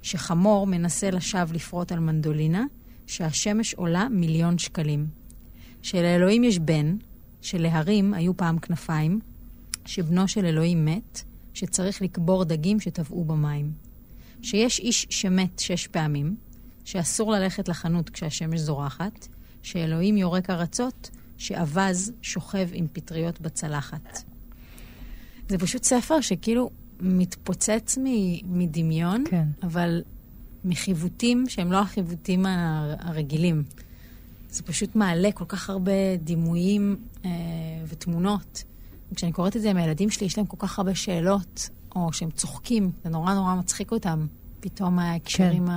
שחמור מנסה לשווא לפרוט על מנדולינה, שהשמש עולה מיליון שקלים. שלאלוהים יש בן, שלהרים היו פעם כנפיים, שבנו של אלוהים מת, שצריך לקבור דגים שטבעו במים. שיש איש שמת שש פעמים, שאסור ללכת לחנות כשהשמש זורחת, שאלוהים יורק ארצות, שאווז שוכב עם פטריות בצלחת. זה פשוט ספר שכאילו מתפוצץ מדמיון, כן. אבל מחיווטים שהם לא החיווטים הרגילים. זה פשוט מעלה כל כך הרבה דימויים אה, ותמונות. וכשאני קוראת את זה עם הילדים שלי, יש להם כל כך הרבה שאלות, או שהם צוחקים, זה נורא נורא מצחיק אותם, פתאום ההקשרים כן.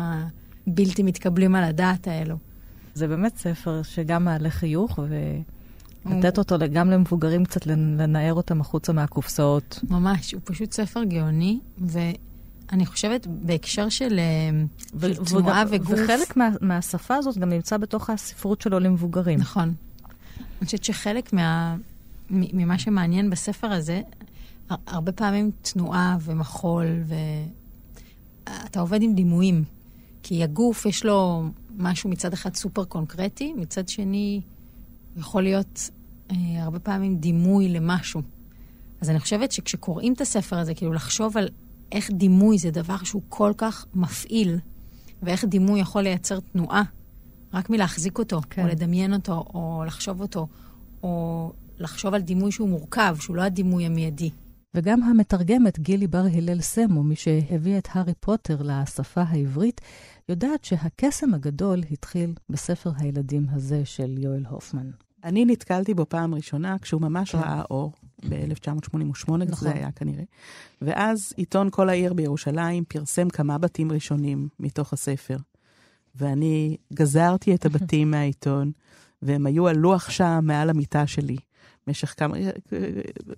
הבלתי מתקבלים על הדעת האלו. זה באמת ספר שגם מעלה חיוך, ולתת אותו גם למבוגרים קצת לנער אותם החוצה מהקופסאות. ממש, הוא פשוט ספר גאוני, ו... אני חושבת בהקשר של, אה, של תנועה וגוף... וחלק מה, מהשפה הזאת גם נמצא בתוך הספרות שלו למבוגרים. נכון. אני חושבת שחלק מה, ממה שמעניין בספר הזה, הרבה פעמים תנועה ומחול, ואתה עובד עם דימויים. כי הגוף יש לו משהו מצד אחד סופר קונקרטי, מצד שני יכול להיות אה, הרבה פעמים דימוי למשהו. אז אני חושבת שכשקוראים את הספר הזה, כאילו לחשוב על איך דימוי זה דבר שהוא כל כך מפעיל, ואיך דימוי יכול לייצר תנועה, רק מלהחזיק אותו, כן. או לדמיין אותו, או לחשוב אותו, או לחשוב על דימוי שהוא מורכב, שהוא לא הדימוי המיידי. וגם המתרגמת גילי בר הלל סמו, מי שהביאה את הארי פוטר לשפה העברית, יודעת שהקסם הגדול התחיל בספר הילדים הזה של יואל הופמן. אני נתקלתי בו פעם ראשונה כשהוא ממש כן. ראה אור. ב-1988, נכון. זה היה כנראה. ואז עיתון כל העיר בירושלים פרסם כמה בתים ראשונים מתוך הספר. ואני גזרתי את הבתים מהעיתון, והם היו על לוח שם מעל המיטה שלי. במשך כמה...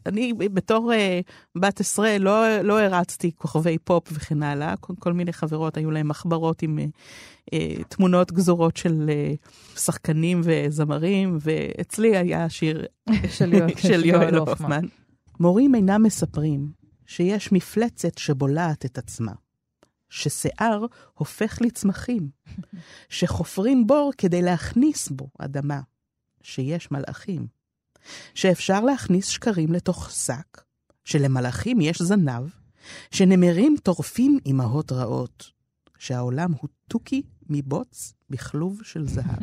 אני בתור uh, בת עשרה לא, לא הרצתי כוכבי פופ וכן הלאה. כל, כל מיני חברות היו להם מחברות עם uh, uh, תמונות גזורות של uh, שחקנים וזמרים, ואצלי היה שיר של יואל הופמן. מורים אינם מספרים שיש מפלצת שבולעת את עצמה. ששיער הופך לצמחים, שחופרים בור כדי להכניס בו אדמה, שיש מלאכים, שאפשר להכניס שקרים לתוך שק, שלמלאכים יש זנב, שנמרים טורפים אמהות רעות, שהעולם הוא תוכי מבוץ בכלוב של זהב.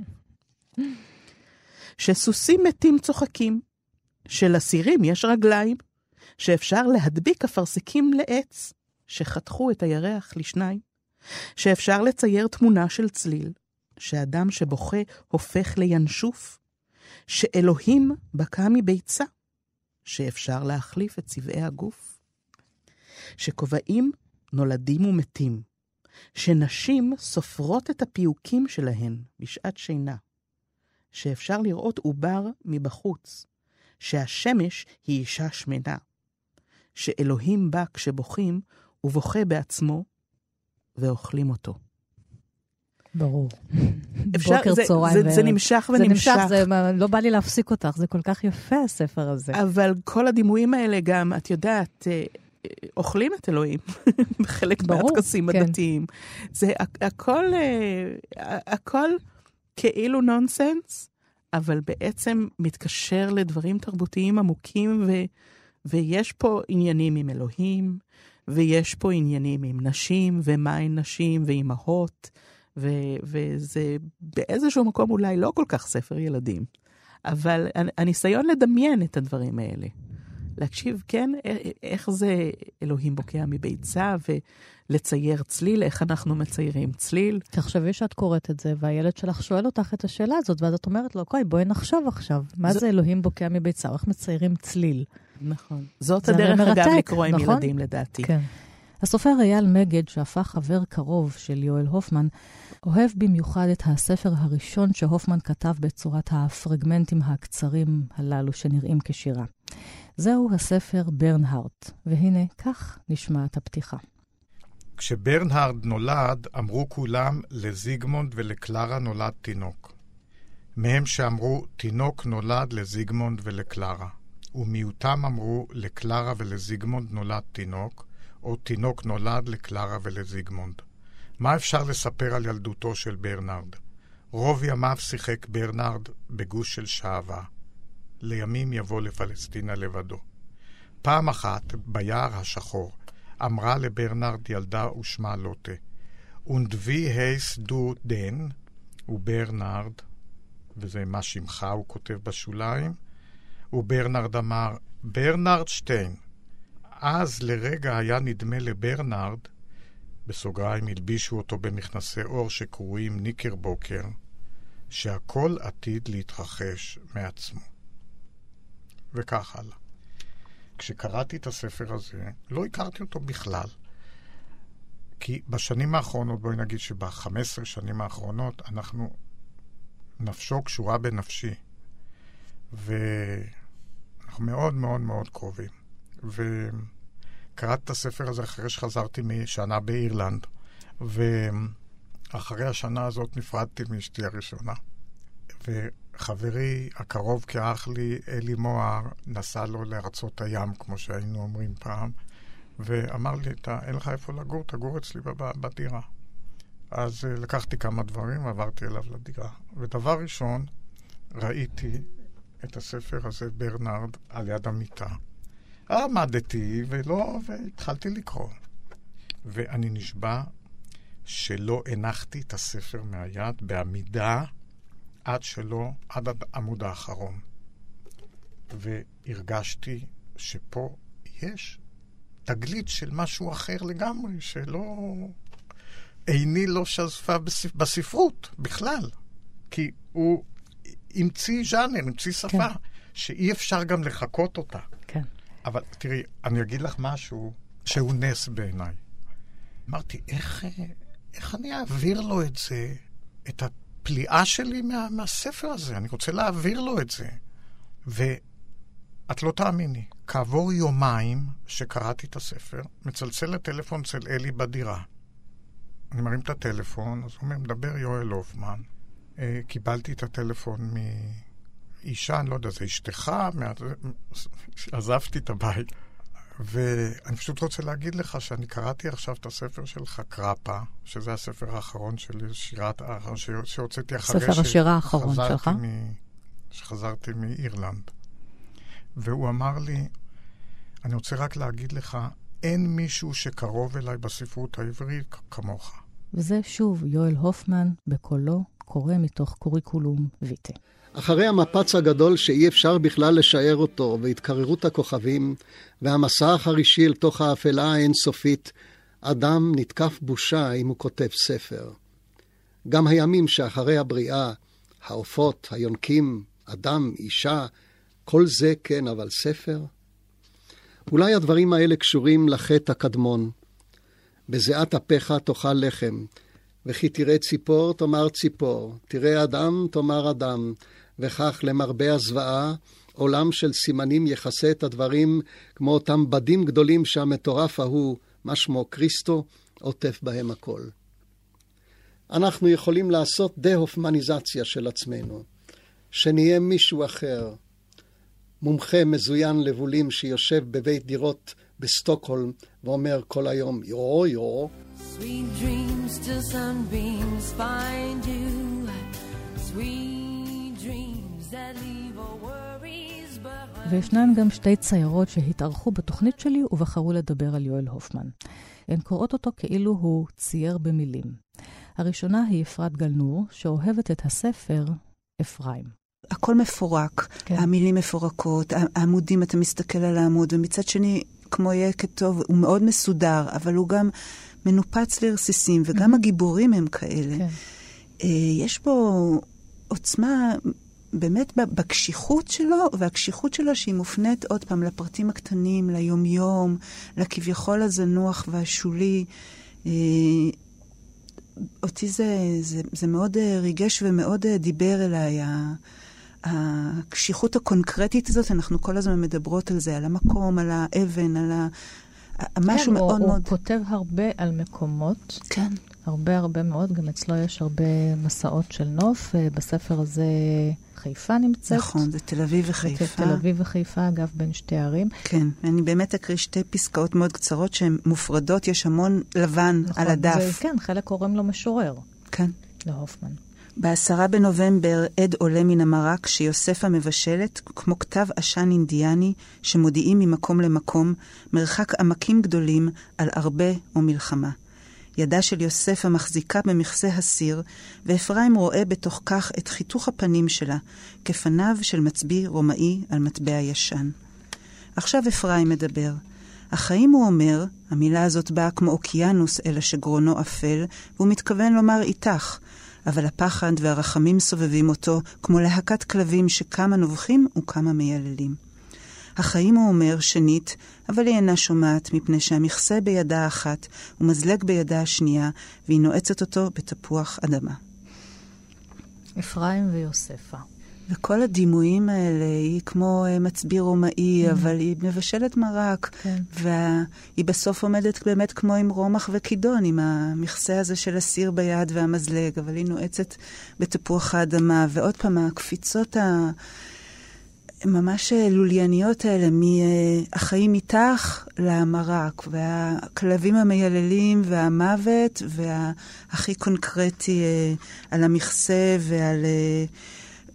שסוסים מתים צוחקים, שלסירים יש רגליים, שאפשר להדביק אפרסקים לעץ, שחתכו את הירח לשניים, שאפשר לצייר תמונה של צליל, שאדם שבוכה הופך לינשוף, שאלוהים בקע מביצה, שאפשר להחליף את צבעי הגוף. שכובעים נולדים ומתים, שנשים סופרות את הפיוקים שלהן בשעת שינה, שאפשר לראות עובר מבחוץ, שהשמש היא אישה שמנה, שאלוהים בא כשבוכים ובוכה בעצמו, ואוכלים אותו. ברור. אפשר, בוקר, זה, צהריים זה, זה נמשך ונמשך. זה נמשך, זה לא בא לי להפסיק אותך, זה כל כך יפה הספר הזה. אבל כל הדימויים האלה גם, את יודעת, אה, אה, אוכלים את אלוהים בחלק מהטקסים כן. הדתיים. זה הכל, אה, הכל כאילו נונסנס, אבל בעצם מתקשר לדברים תרבותיים עמוקים, ו, ויש פה עניינים עם אלוהים, ויש פה עניינים עם נשים, ומהן נשים, ואימהות. ו- וזה באיזשהו מקום אולי לא כל כך ספר ילדים, אבל הניסיון לדמיין את הדברים האלה. להקשיב, כן, איך זה אלוהים בוקע מביצה, ולצייר צליל, איך אנחנו מציירים צליל. תחשבי שאת קוראת את זה, והילד שלך שואל אותך את השאלה הזאת, ואז את אומרת לו, אוקיי, בואי נחשוב עכשיו, מה זה, זה אלוהים בוקע מביצה, איך מציירים צליל. נכון. זאת הדרך, אגב, לקרוא עם נכון? ילדים, לדעתי. כן. הסופר אייל מגד, שהפך חבר קרוב של יואל הופמן, אוהב במיוחד את הספר הראשון שהופמן כתב בצורת הפרגמנטים הקצרים הללו שנראים כשירה. זהו הספר ברנהארט, והנה כך נשמעת הפתיחה. כשברנהארד נולד, אמרו כולם, לזיגמונד ולקלרה נולד תינוק. מהם שאמרו, תינוק נולד לזיגמונד ולקלרה. ומיעוטם אמרו, לקלרה ולזיגמונד נולד תינוק, או תינוק נולד לקלרה ולזיגמונד. מה אפשר לספר על ילדותו של ברנרד? רוב ימיו שיחק ברנרד בגוש של שעווה. לימים יבוא לפלסטינה לבדו. פעם אחת, ביער השחור, אמרה לברנרד ילדה ושמה לוטה, Und wie heißt du denn, וברנרד, וזה מה שמך, הוא כותב בשוליים, וברנרד אמר, ברנרד שטיין. אז לרגע היה נדמה לברנרד בסוגריים הלבישו אותו במכנסי אור שקרויים ניקרבוקר, שהכל עתיד להתרחש מעצמו. וכך הלאה. כשקראתי את הספר הזה, לא הכרתי אותו בכלל. כי בשנים האחרונות, בואי נגיד שב-15 שנים האחרונות, אנחנו, נפשו קשורה בנפשי. ואנחנו מאוד מאוד מאוד קרובים. ו... קראתי את הספר הזה אחרי שחזרתי משנה באירלנד, ואחרי השנה הזאת נפרדתי מאשתי הראשונה. וחברי הקרוב כאח לי, אלי מוהר, נסע לו לארצות הים, כמו שהיינו אומרים פעם, ואמר לי, אתה, אין לך איפה לגור, תגור אצלי בדירה. אז uh, לקחתי כמה דברים ועברתי אליו לדירה. ודבר ראשון, ראיתי את הספר הזה, ברנרד, על יד המיטה. עמדתי ולא, והתחלתי לקרוא. ואני נשבע שלא הנחתי את הספר מהיד בעמידה עד שלא, עד העמוד האחרון. והרגשתי שפה יש תגלית של משהו אחר לגמרי, שלא... עיני לא שזפה בספרות בכלל. כי הוא המציא ז'אנר, המציא שפה, כן. שאי אפשר גם לחקות אותה. אבל תראי, אני אגיד לך משהו שהוא נס בעיניי. אמרתי, איך, איך אני אעביר לו את זה, את הפליאה שלי מה, מהספר הזה? אני רוצה להעביר לו את זה. ואת לא תאמיני, כעבור יומיים שקראתי את הספר, מצלצל לטלפון אצל אלי בדירה. אני מרים את הטלפון, אז הוא אומר, מדבר יואל הופמן. אה, קיבלתי את הטלפון. אישה, אני לא יודע, זה אשתך, מה... עזבתי את הבית. ואני פשוט רוצה להגיד לך שאני קראתי עכשיו את הספר שלך, קראפה, שזה הספר האחרון של שירת, שהוצאתי אחרי ספר השירה האחרון שלך? מ... שחזרתי מאירלנד. והוא אמר לי, אני רוצה רק להגיד לך, אין מישהו שקרוב אליי בספרות העברית כמוך. וזה שוב יואל הופמן בקולו קורא מתוך קוריקולום ויטה. אחרי המפץ הגדול שאי אפשר בכלל לשער אותו, והתקררות הכוכבים, והמסע החרישי אל תוך האפלה האינסופית, אדם נתקף בושה אם הוא כותב ספר. גם הימים שאחרי הבריאה, העופות, היונקים, אדם, אישה, כל זה כן, אבל ספר? אולי הדברים האלה קשורים לחטא הקדמון. בזיעת אפיך תאכל לחם, וכי תראה ציפור תאמר ציפור, תראה אדם תאמר אדם, וכך למרבה הזוועה, עולם של סימנים יכסה את הדברים כמו אותם בדים גדולים שהמטורף ההוא, מה שמו קריסטו, עוטף בהם הכל. אנחנו יכולים לעשות דה-הופמניזציה של עצמנו, שנהיה מישהו אחר, מומחה מזוין לבולים שיושב בבית דירות בסטוקהולם ואומר כל היום יו יו. וישנן גם שתי ציירות שהתארחו בתוכנית שלי ובחרו לדבר על יואל הופמן. הן קוראות אותו כאילו הוא צייר במילים. הראשונה היא אפרת גלנור, שאוהבת את הספר אפרים. הכל מפורק, כן. המילים מפורקות, העמודים, אתה מסתכל על העמוד, ומצד שני, כמו יקד טוב, הוא מאוד מסודר, אבל הוא גם מנופץ לרסיסים, וגם mm-hmm. הגיבורים הם כאלה. כן. אה, יש בו עוצמה באמת בקשיחות שלו, והקשיחות שלו שהיא מופנית עוד פעם לפרטים הקטנים, ליומיום, לכביכול הזנוח והשולי. אה, אותי זה, זה, זה מאוד אה, ריגש ומאוד דיבר אליי. הקשיחות הקונקרטית הזאת, אנחנו כל הזמן מדברות על זה, על המקום, על האבן, על ה... משהו כן, מאוד הוא, מאוד... הוא כותב הרבה על מקומות. כן. הרבה הרבה מאוד, גם אצלו יש הרבה מסעות של נוף. אה, בספר הזה חיפה נמצאת. נכון, זה תל אביב וחיפה. תל אביב וחיפה, אגב, בין שתי ערים. כן, אני באמת אקריא שתי פסקאות מאוד קצרות שהן מופרדות, יש המון לבן נכון, על הדף. זה, כן, חלק קוראים לו משורר. כן. להופמן. בעשרה בנובמבר עד עולה מן המרק שיוספה מבשלת, כמו כתב עשן אינדיאני שמודיעים ממקום למקום, מרחק עמקים גדולים על הרבה או מלחמה. ידה של יוספה מחזיקה במכסה הסיר, ואפרים רואה בתוך כך את חיתוך הפנים שלה, כפניו של מצביא רומאי על מטבע ישן. עכשיו אפרים מדבר. החיים, הוא אומר, המילה הזאת באה כמו אוקיינוס אל השגרונו אפל, והוא מתכוון לומר איתך, אבל הפחד והרחמים סובבים אותו, כמו להקת כלבים שכמה נובחים וכמה מייללים. החיים, הוא אומר, שנית, אבל היא אינה שומעת, מפני שהמכסה בידה האחת ומזלג בידה השנייה, והיא נועצת אותו בתפוח אדמה. אפרים ויוספה. וכל הדימויים האלה, היא כמו אה, מצביא רומאי, mm. אבל היא מבשלת מרק. כן. והיא בסוף עומדת באמת כמו עם רומח וכידון, עם המכסה הזה של הסיר ביד והמזלג, אבל היא נועצת בתפוח האדמה. ועוד פעם, הקפיצות ה... ממש אה, לולייניות האלה, מהחיים איתך למרק, והכלבים המייללים והמוות, והכי קונקרטי אה, על המכסה ועל...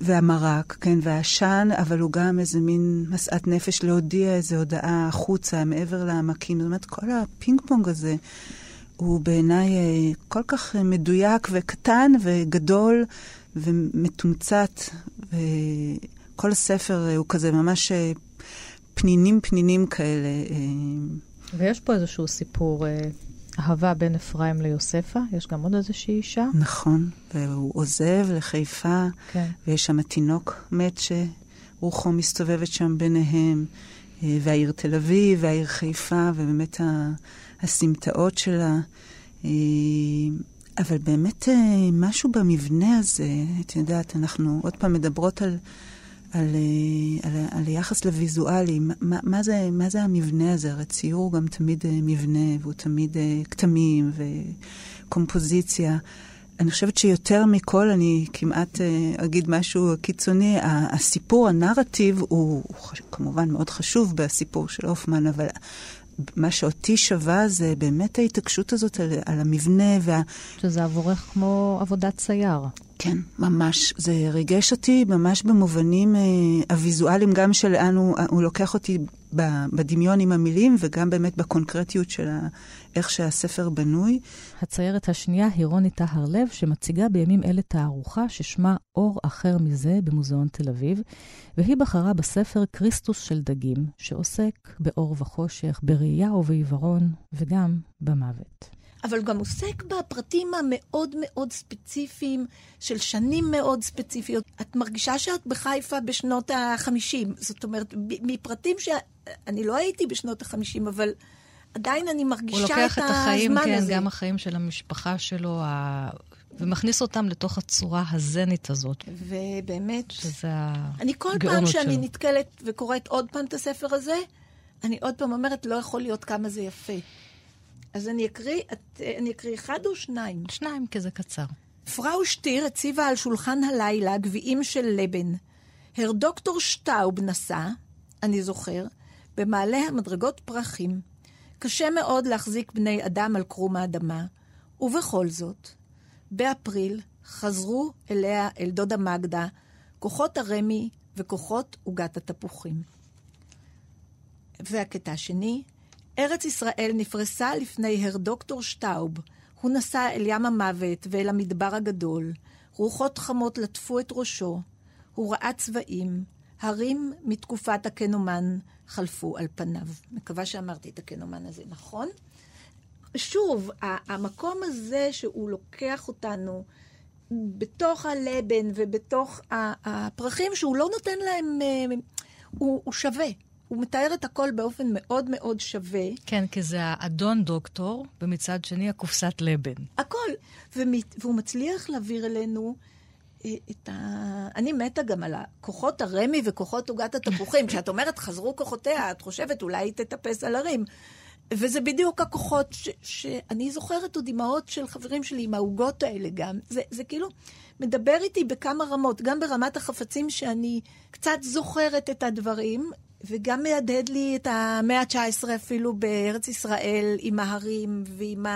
והמרק, כן, והעשן, אבל הוא גם איזה מין משאת נפש להודיע איזו הודעה החוצה, מעבר לעמקים. זאת אומרת, כל הפינג פונג הזה הוא בעיניי אה, כל כך אה, מדויק וקטן וגדול ומתומצת. וכל הספר אה, הוא כזה ממש פנינים פנינים כאלה. ויש פה איזשהו סיפור אהבה בין אפרים ליוספה, יש גם עוד איזושהי אישה. נכון, והוא עוזב לחיפה, כן. ויש שם תינוק מת שרוחו מסתובבת שם ביניהם, אה, והעיר תל אביב, והעיר חיפה, ובאמת הסמטאות שלה. אה, אבל באמת אה, משהו במבנה הזה, את יודעת, אנחנו עוד פעם מדברות על... על, אה, על, על היחס לוויזואלי, מה, מה, זה, מה זה המבנה הזה? הרי ציור הוא גם תמיד אה, מבנה, והוא תמיד אה, כתמים וקומפוזיציה. אני חושבת שיותר מכל, אני כמעט אגיד משהו קיצוני, הסיפור, הנרטיב, הוא, הוא כמובן מאוד חשוב בסיפור של הופמן, אבל מה שאותי שווה זה באמת ההתעקשות הזאת על, על המבנה וה... שזה עבורך כמו עבודת צייר. כן, ממש. זה ריגש אותי ממש במובנים אה, הוויזואליים, גם של לאן הוא, הוא לוקח אותי בדמיון עם המילים, וגם באמת בקונקרטיות של ה, איך שהספר בנוי. הציירת השנייה היא רוני טהר לב, שמציגה בימים אלה תערוכה ששמה אור אחר מזה במוזיאון תל אביב, והיא בחרה בספר כריסטוס של דגים, שעוסק באור וחושך, בראייה ובעיוורון, וגם במוות. אבל גם עוסק בפרטים המאוד מאוד ספציפיים של שנים מאוד ספציפיות. את מרגישה שאת בחיפה בשנות ה-50, זאת אומרת, מפרטים ש... אני לא הייתי בשנות ה-50, אבל עדיין אני מרגישה את הזמן הזה. הוא לוקח את החיים, כן, הזה. גם החיים של המשפחה שלו, ה... ומכניס אותם לתוך הצורה הזנית הזאת. ובאמת, שזה. אני כל פעם שאני שלו. נתקלת וקוראת עוד פעם את הספר הזה, אני עוד פעם אומרת, לא יכול להיות כמה זה יפה. אז אני אקריא, אני אקריא אחד או שניים? שניים, כי זה קצר. פראו שטיר הציבה על שולחן הלילה גביעים של לבן. הר דוקטור שטאוב נסע, אני זוכר, במעלה המדרגות פרחים. קשה מאוד להחזיק בני אדם על קרום האדמה, ובכל זאת, באפריל חזרו אליה, אל דודה מגדה, כוחות הרמי וכוחות עוגת התפוחים. והקטע השני, ארץ ישראל נפרסה לפני הר דוקטור שטאוב. הוא נסע אל ים המוות ואל המדבר הגדול. רוחות חמות לטפו את ראשו. הוא ראה צבעים. הרים מתקופת הקנומן חלפו על פניו. מקווה שאמרתי את הקנומן הזה נכון. שוב, המקום הזה שהוא לוקח אותנו בתוך הלבן ובתוך הפרחים, שהוא לא נותן להם, אה, הוא, הוא שווה. הוא מתאר את הכל באופן מאוד מאוד שווה. כן, כי זה האדון דוקטור, ומצד שני הקופסת לבן. הכל. ומת, והוא מצליח להעביר אלינו את ה... אני מתה גם על הכוחות הרמי וכוחות עוגת התפוחים. כשאת אומרת חזרו כוחותיה, את חושבת אולי היא תטפס על הרים. וזה בדיוק הכוחות ש, שאני זוכרת עוד אימהות של חברים שלי עם העוגות האלה גם. זה, זה כאילו מדבר איתי בכמה רמות, גם ברמת החפצים שאני קצת זוכרת את הדברים, וגם מהדהד לי את המאה ה-19 אפילו בארץ ישראל, עם ההרים ועם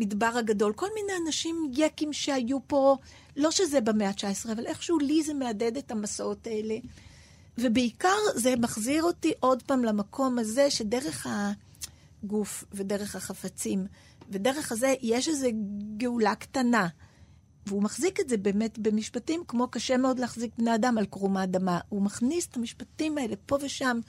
המדבר הגדול. כל מיני אנשים יקים שהיו פה, לא שזה במאה ה-19, אבל איכשהו לי זה מהדהד את המסעות האלה. ובעיקר זה מחזיר אותי עוד פעם למקום הזה, שדרך הגוף ודרך החפצים, ודרך הזה יש איזו גאולה קטנה. והוא מחזיק את זה באמת במשפטים כמו קשה מאוד להחזיק בני אדם על קרום האדמה. הוא מכניס את המשפטים האלה פה ושם,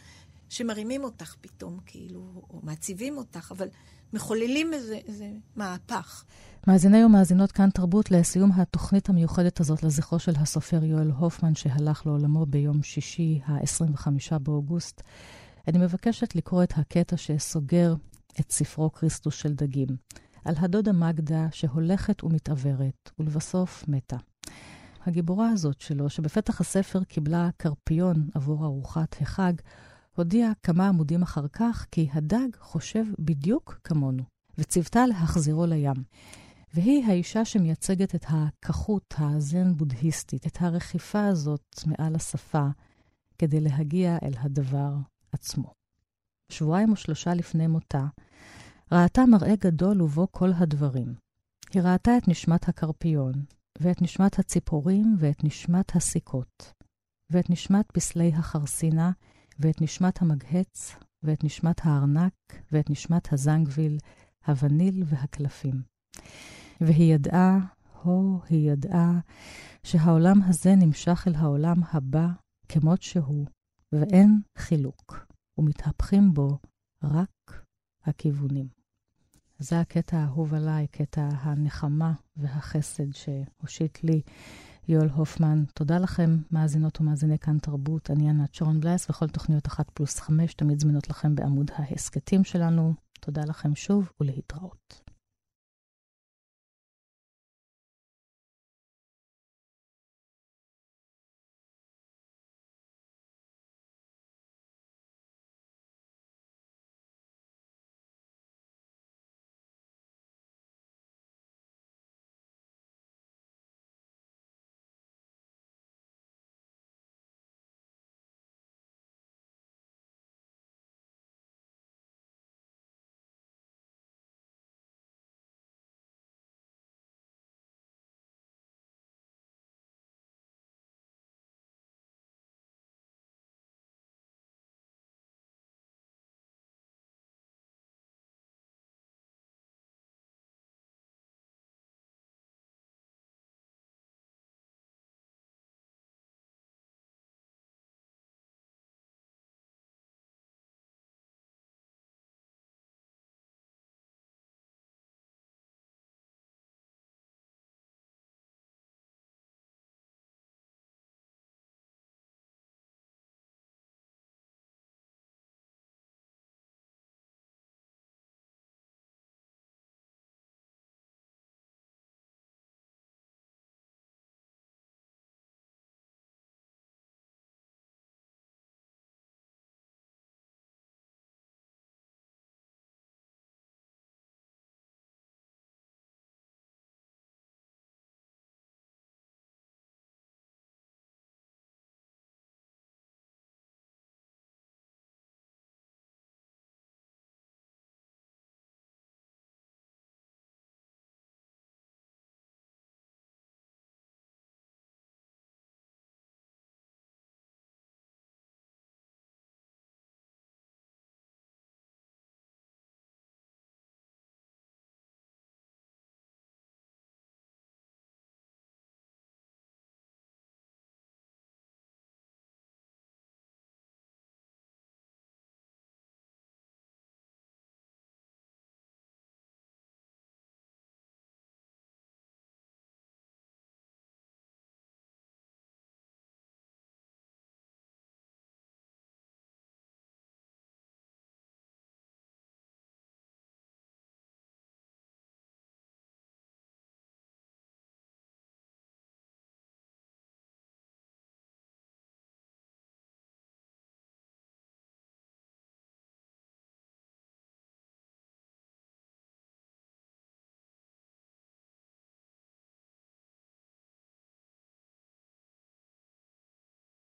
שמרימים אותך פתאום, כאילו, או מעציבים אותך, אבל מחוללים איזה, איזה מהפך. מאזיני ומאזינות כאן תרבות לסיום התוכנית המיוחדת הזאת לזכרו של הסופר יואל הופמן, שהלך לעולמו ביום שישי, ה-25 באוגוסט. אני מבקשת לקרוא את הקטע שסוגר את ספרו כריסטוס של דגים. על הדודה מגדה שהולכת ומתעוורת, ולבסוף מתה. הגיבורה הזאת שלו, שבפתח הספר קיבלה קרפיון עבור ארוחת החג, הודיעה כמה עמודים אחר כך כי הדג חושב בדיוק כמונו, וציוותה להחזירו לים. והיא האישה שמייצגת את הכחות הזן-בודהיסטית, את הרכיפה הזאת מעל השפה, כדי להגיע אל הדבר עצמו. שבועיים או שלושה לפני מותה, ראתה מראה גדול ובו כל הדברים. היא ראתה את נשמת הקרפיון, ואת נשמת הציפורים, ואת נשמת הסיכות, ואת נשמת פסלי החרסינה, ואת נשמת המגהץ, ואת נשמת הארנק, ואת נשמת הזנגוויל, הווניל והקלפים. והיא ידעה, הו, היא ידעה, שהעולם הזה נמשך אל העולם הבא כמות שהוא, ואין חילוק, ומתהפכים בו רק הכיוונים. זה הקטע האהוב עליי, קטע הנחמה והחסד שהושיט לי יואל הופמן. תודה לכם, מאזינות ומאזיני כאן תרבות. אני ענת שרון בלייס, וכל תוכניות אחת פלוס חמש תמיד זמינות לכם בעמוד ההסכתים שלנו. תודה לכם שוב ולהתראות.